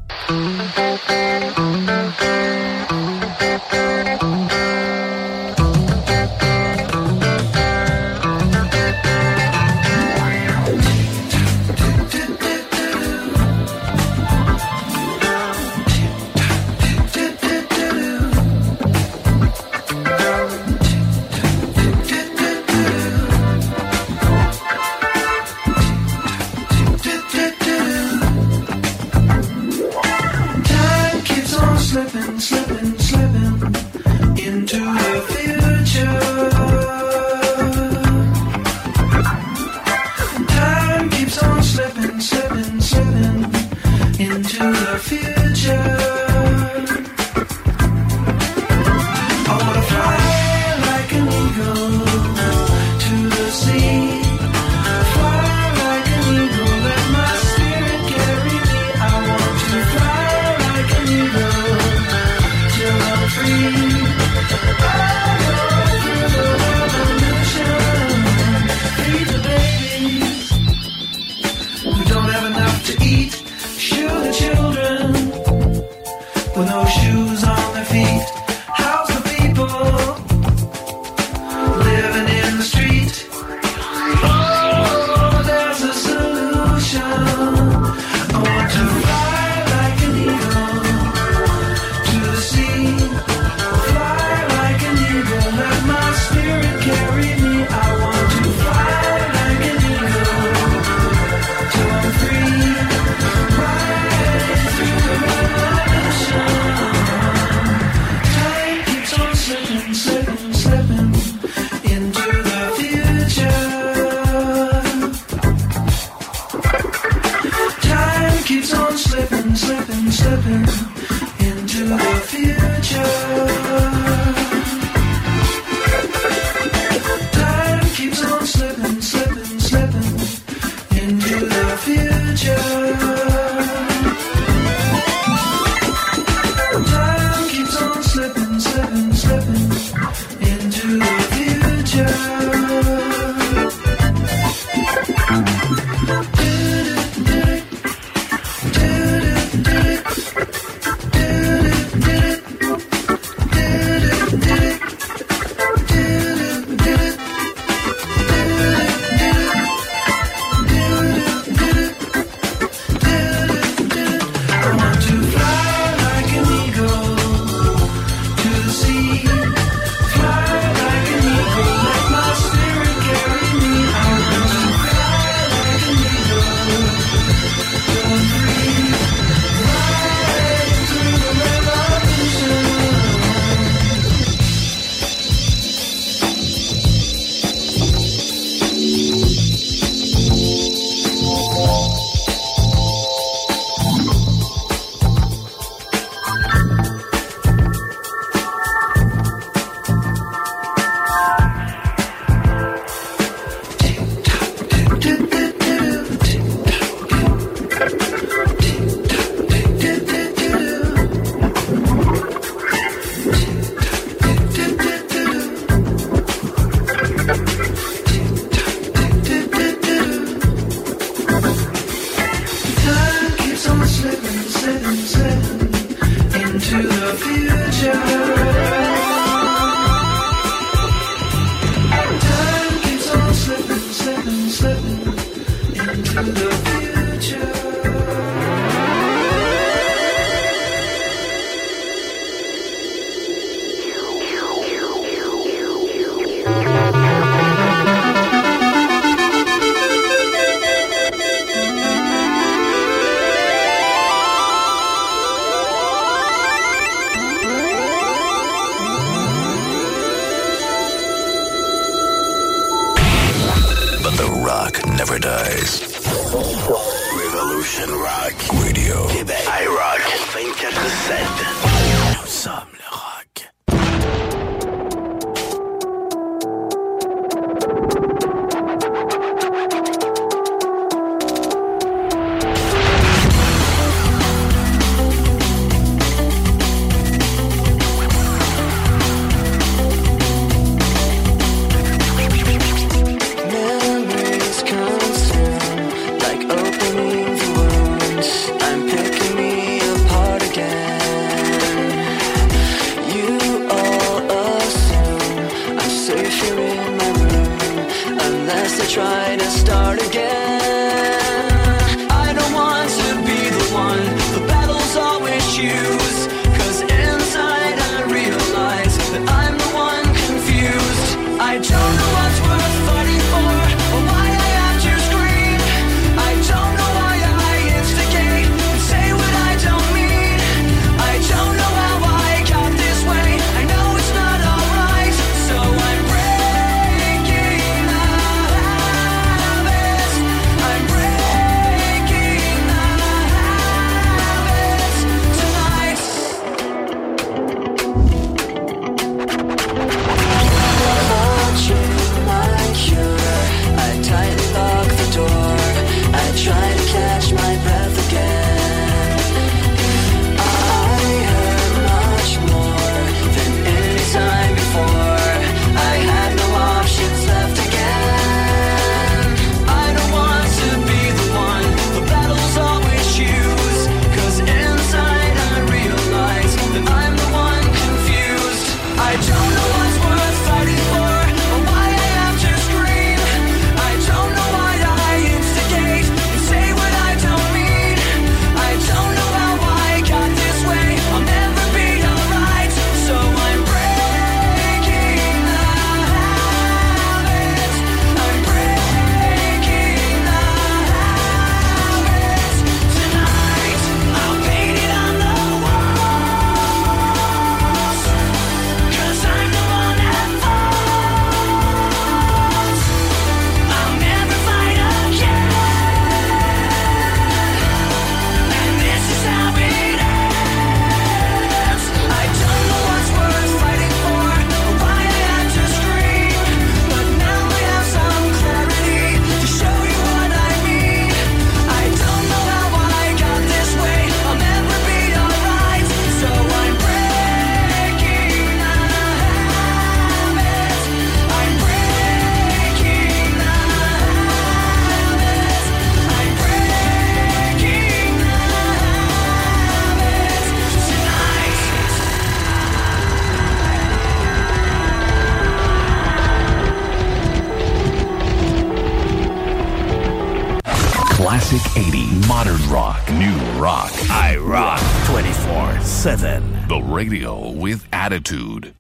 radio with attitude.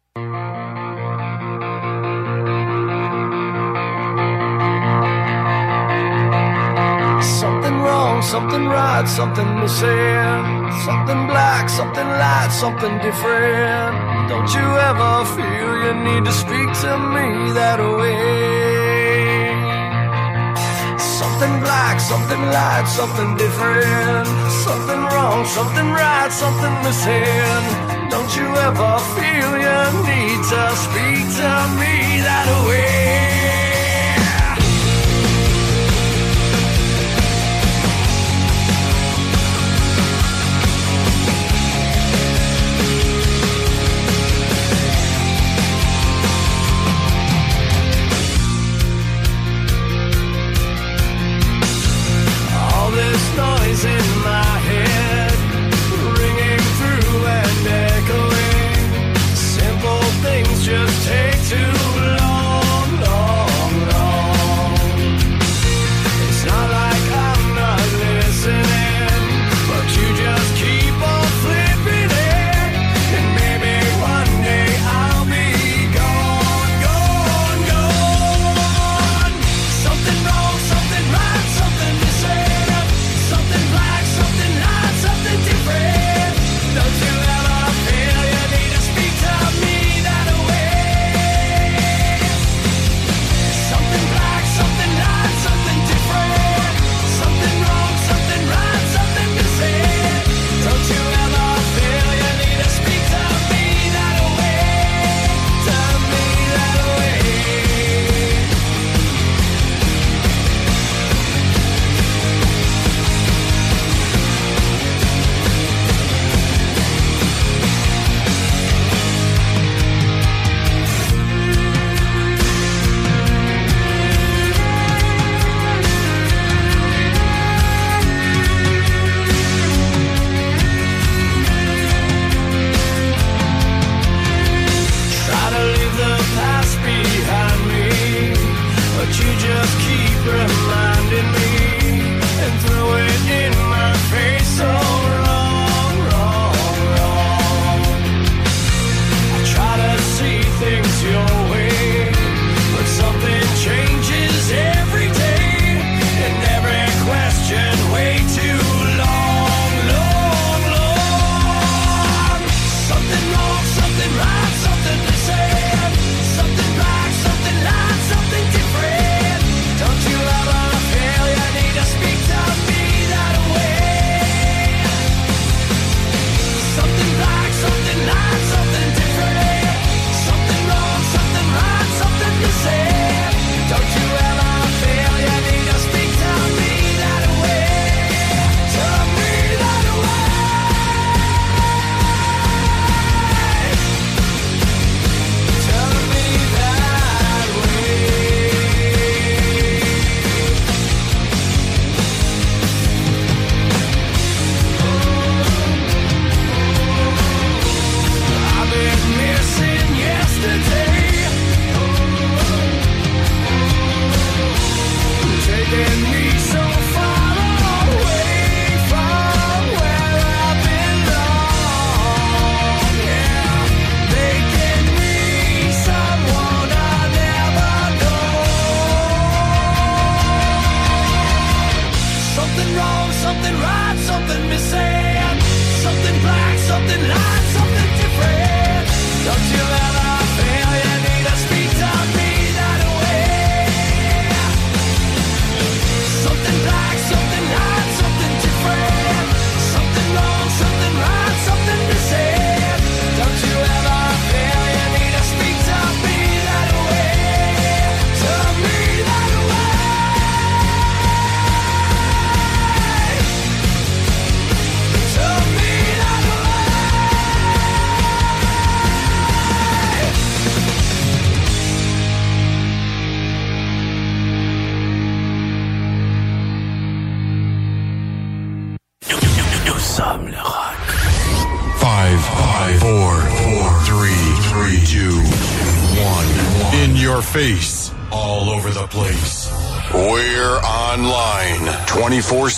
Something wrong, something right, something missing. Something black, something light, something different. Don't you ever feel you need to speak to me that way? Something black, something light, something different. Something wrong, something right, something missing. Don't you ever feel you need to speak to me that way?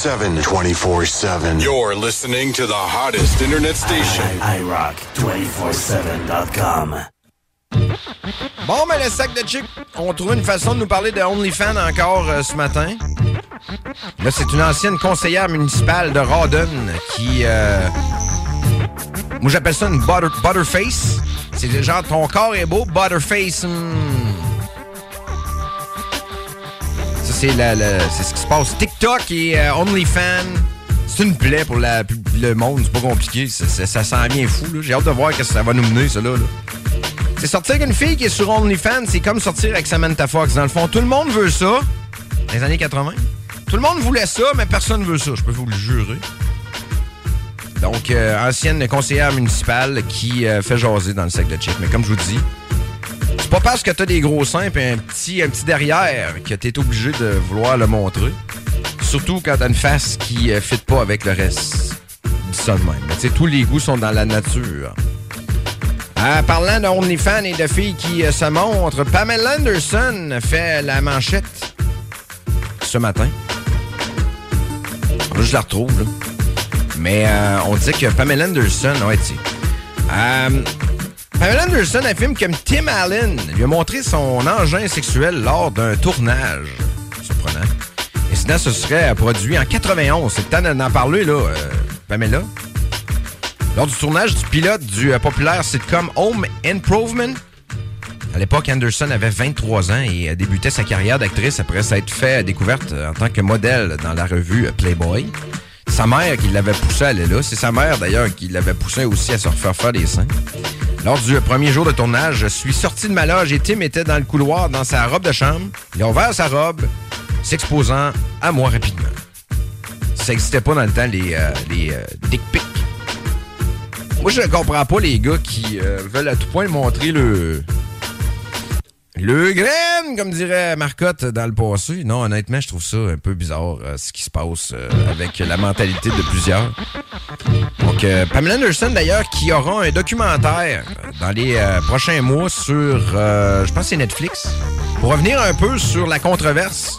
7. 24 7. You're listening to the hottest internet station. iRock247.com. Bon, mais le sac de chips, on trouve une façon de nous parler de OnlyFans encore euh, ce matin. Là, c'est une ancienne conseillère municipale de Rawdon qui... euh, moi, j'appelle ça une butter, butterface. C'est genre, ton corps est beau, butterface. hmm. C'est ce qui se passe. TikTok et euh, OnlyFans, c'est une plaie pour le monde. C'est pas compliqué. Ça, sent bien fou. J'ai hâte de voir que ça va nous mener, ça, là. là. C'est sortir une fille qui est sur OnlyFans, c'est comme sortir avec Samantha Fox. Dans le fond, tout le monde veut ça. Dans les années 80. Tout le monde voulait ça, mais personne veut ça. Je peux vous le jurer. Donc, euh, ancienne conseillère municipale qui euh, fait jaser dans le sac de chips. Mais comme je vous dis, pas parce que t'as des gros seins et un petit, derrière que t'es obligé de vouloir le montrer. Surtout quand t'as une face qui ne fit pas avec le reste. Dis ça de même. Tous les goûts sont dans la nature. Euh, parlant de OnlyFans et de filles qui euh, se montrent, Pamela Anderson fait la manchette ce matin. Là, je la retrouve. Mais euh, on dit que Pamela Anderson, ouais, tu. Euh, Pamela Anderson affirme que Tim Allen lui a montré son engin sexuel lors d'un tournage. Surprenant. L'incident se serait produit en 91. C'est le temps d'en parler, là, euh, Pamela. Lors du tournage du pilote du euh, populaire sitcom Home Improvement, à l'époque, Anderson avait 23 ans et euh, débutait sa carrière d'actrice après s'être fait découverte en tant que modèle dans la revue Playboy. Sa mère qui l'avait poussé à aller là. C'est sa mère d'ailleurs qui l'avait poussé aussi à se refaire faire des seins. Lors du premier jour de tournage, je suis sorti de ma loge et Tim était dans le couloir dans sa robe de chambre. Il a ouvert sa robe, s'exposant à moi rapidement. Ça n'existait pas dans le temps, les, euh, les euh, dick pics. Moi, je comprends pas les gars qui euh, veulent à tout point montrer le. Le graine, comme dirait Marcotte dans le passé. Non, honnêtement, je trouve ça un peu bizarre, euh, ce qui se passe euh, avec la mentalité de plusieurs. Donc, euh, Pamela Anderson, d'ailleurs, qui aura un documentaire dans les prochains mois sur, je pense c'est Netflix, pour revenir un peu sur la controverse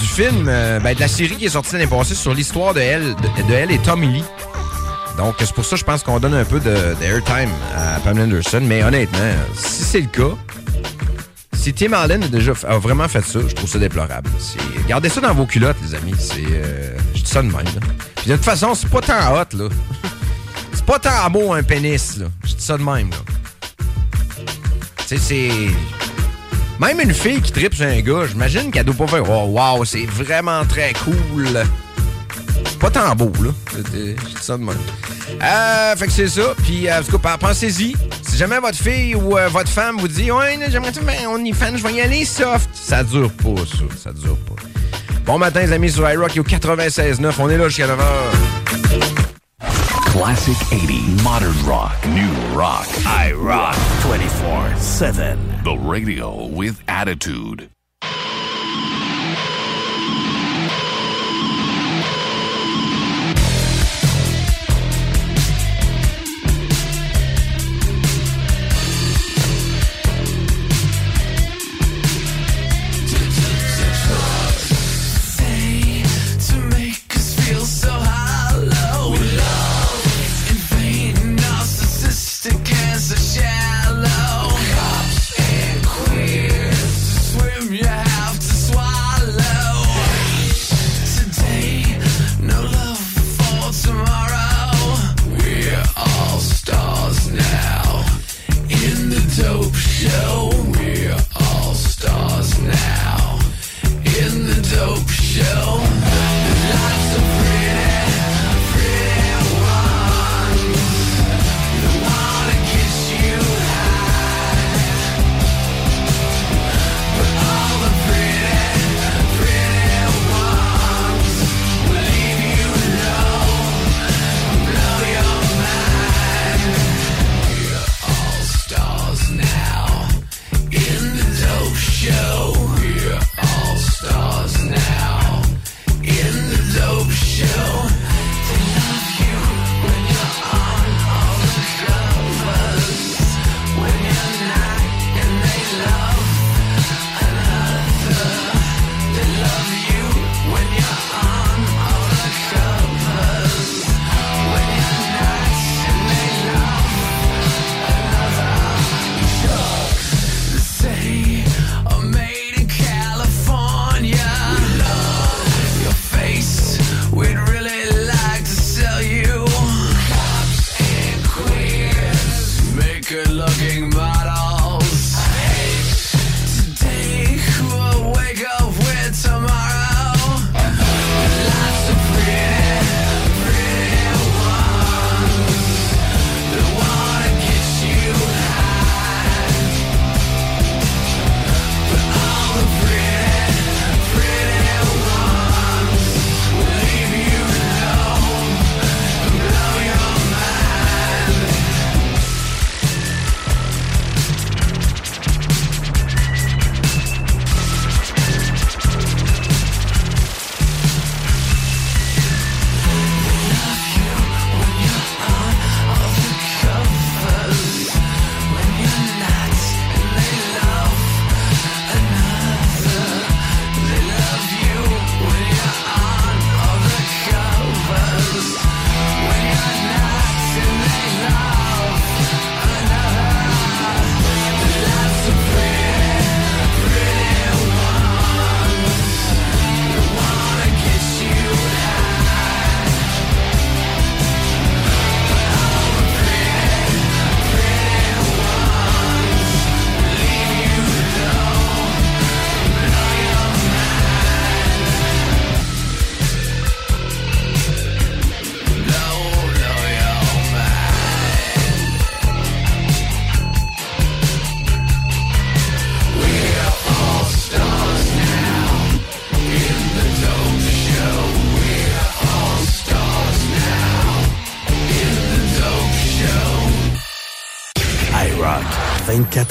du film, ben, de la série qui est sortie l'année passée sur l'histoire de elle, de, elle et Tommy Lee. Donc, c'est pour ça, je pense qu'on donne un peu de, à Pamela Anderson. Mais honnêtement, si c'est le cas, si Tim Allen a, déjà, vraiment fait ça, je trouve ça déplorable. Gardez ça dans vos culottes, les amis. C'est, euh, je dis ça de même. Là. Puis de toute façon, c'est pas tant hot, là. c'est pas tant beau un pénis, là. Je dis ça de même, là. C'est... Même une fille qui tripe sur un gars, j'imagine qu'elle doit pas faire « Oh, wow, c'est vraiment très cool ». Pas tant beau, là. Je dis ça de même. Euh, fait que c'est ça. Puis, euh, en tout cas, pensez-y. Si jamais votre fille ou euh, votre femme vous dit Ouais, j'aimerais ben, on y fan, je vais y aller soft. Ça dure pas, ça. Ça dure pas. Bon matin, les amis, sur iRock, au 96.9. On est là jusqu'à 9h. Classic 80, modern rock, new rock. I rock 24 7. The radio with attitude.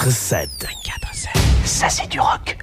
24-7. Ça, c'est du rock.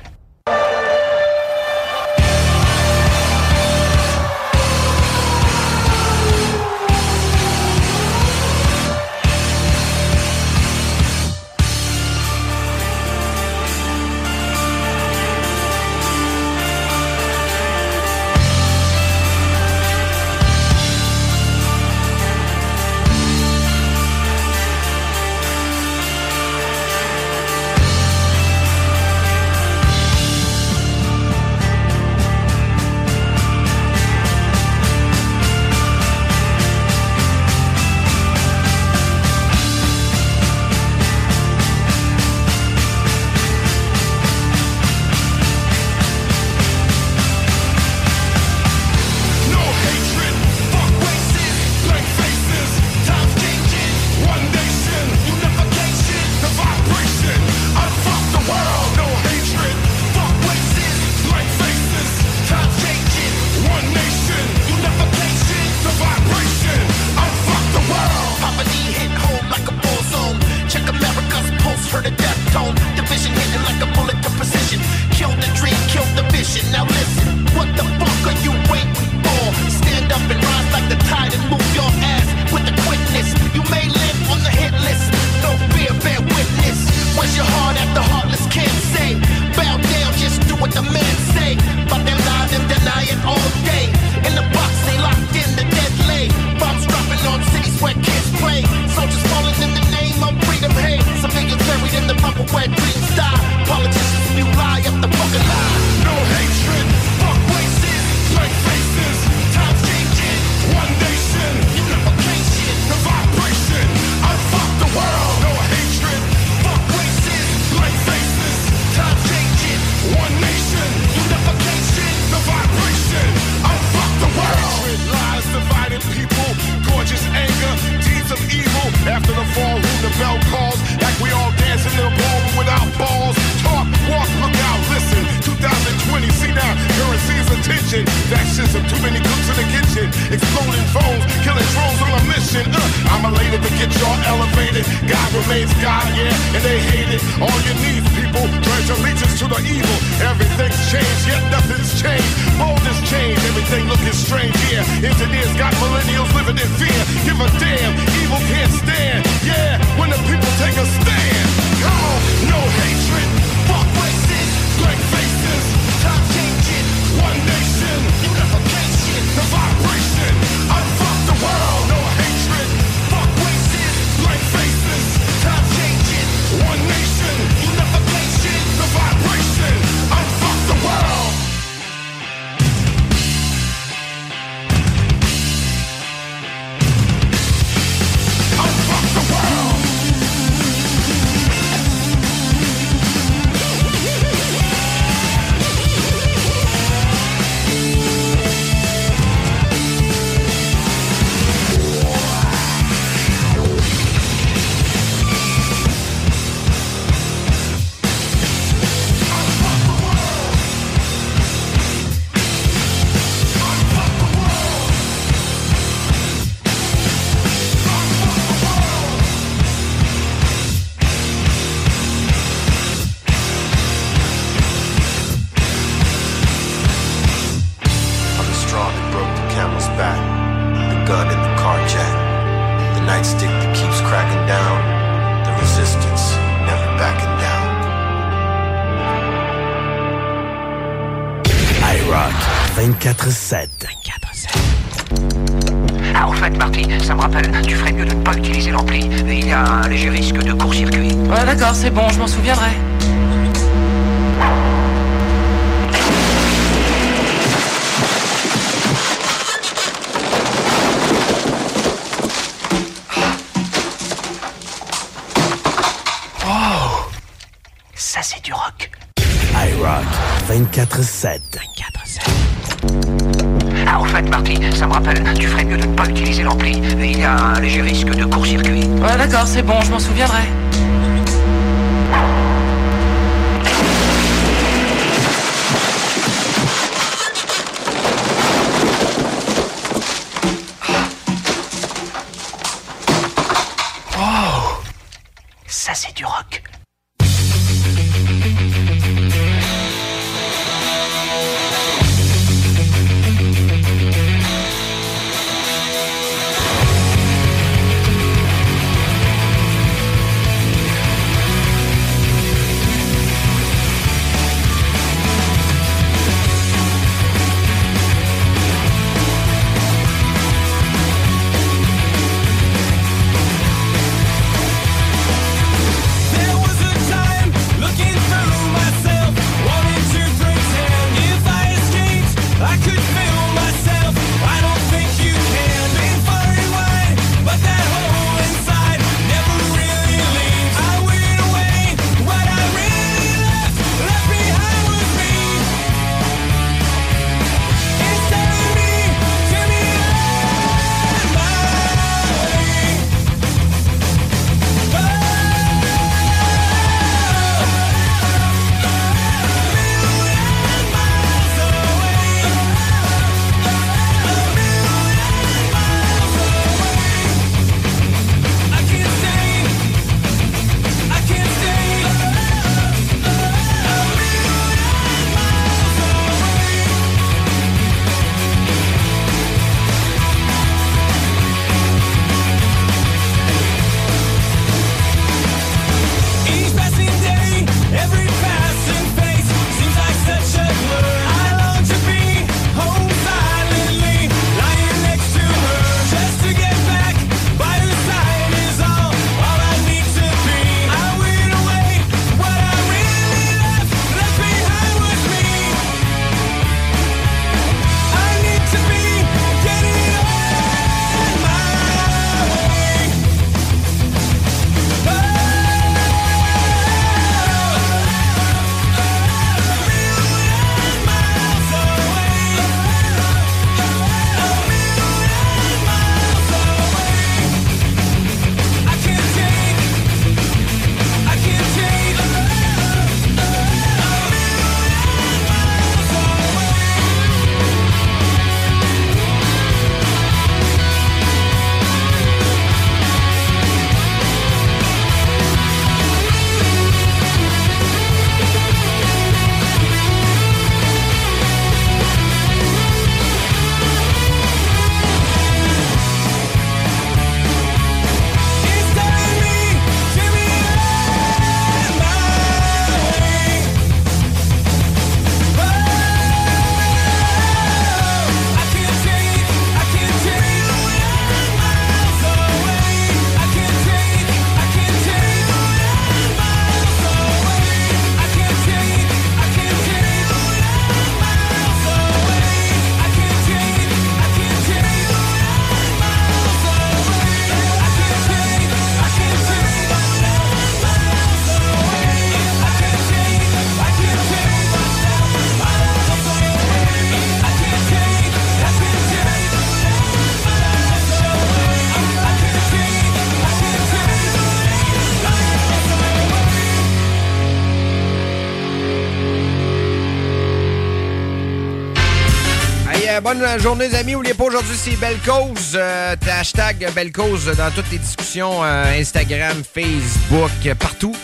Bonne journée, les amis. N'oubliez pas, aujourd'hui, c'est Belle Cause. Euh, hashtag Belle Cause dans toutes les discussions euh, Instagram, Facebook, partout.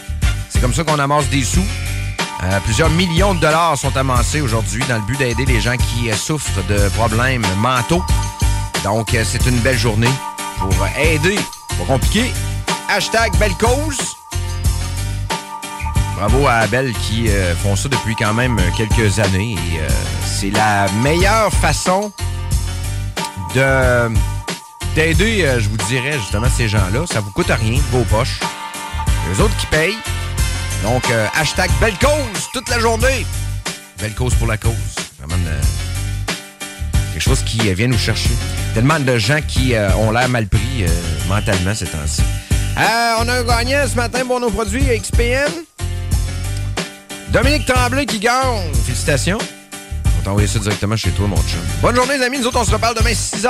C'est comme ça qu'on amasse des sous. Euh, plusieurs millions de dollars sont amassés aujourd'hui dans le but d'aider les gens qui souffrent de problèmes mentaux. Donc, c'est une belle journée pour aider. Pas compliqué. Hashtag Belle Cause. Bravo à Abel qui font ça depuis quand même quelques années. Et c'est la meilleure façon de d'aider, euh, je vous dirais, justement, ces gens-là. Ça vous coûte rien, vos poches. Les autres qui payent. Donc, euh, hashtag Belle Cause toute la journée. Belle cause pour la cause. Vraiment une- quelque chose qui euh, vient nous chercher. Tellement de gens qui euh, ont l'air mal pris euh, mentalement ces temps-ci. Euh, on a un gagnant ce matin pour nos produits XPN. Dominique Tremblay qui gagne. Félicitations t'envoyer ça directement chez toi, mon chum. Bonne journée, les amis. Nous autres, on se reparle demain 6h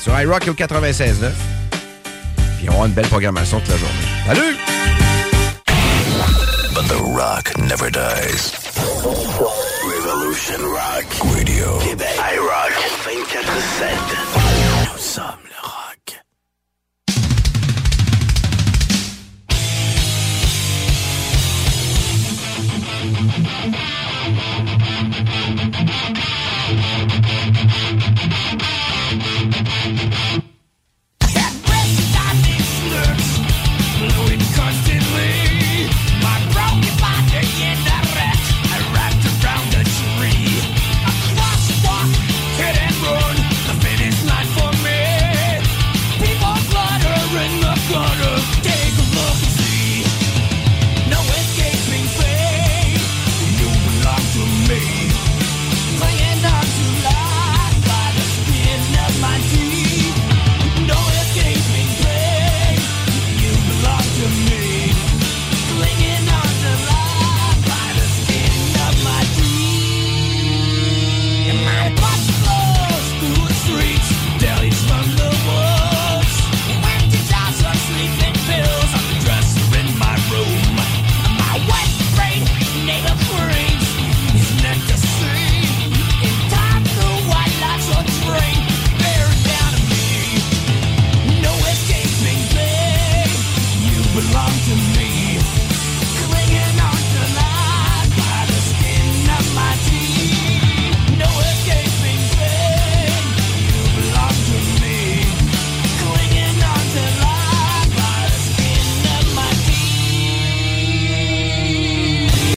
sur iRock au 96.9. Puis on aura une belle programmation toute la journée. Salut! But the rock never dies. Revolution Rock Radio. Québec. iRock 24-7.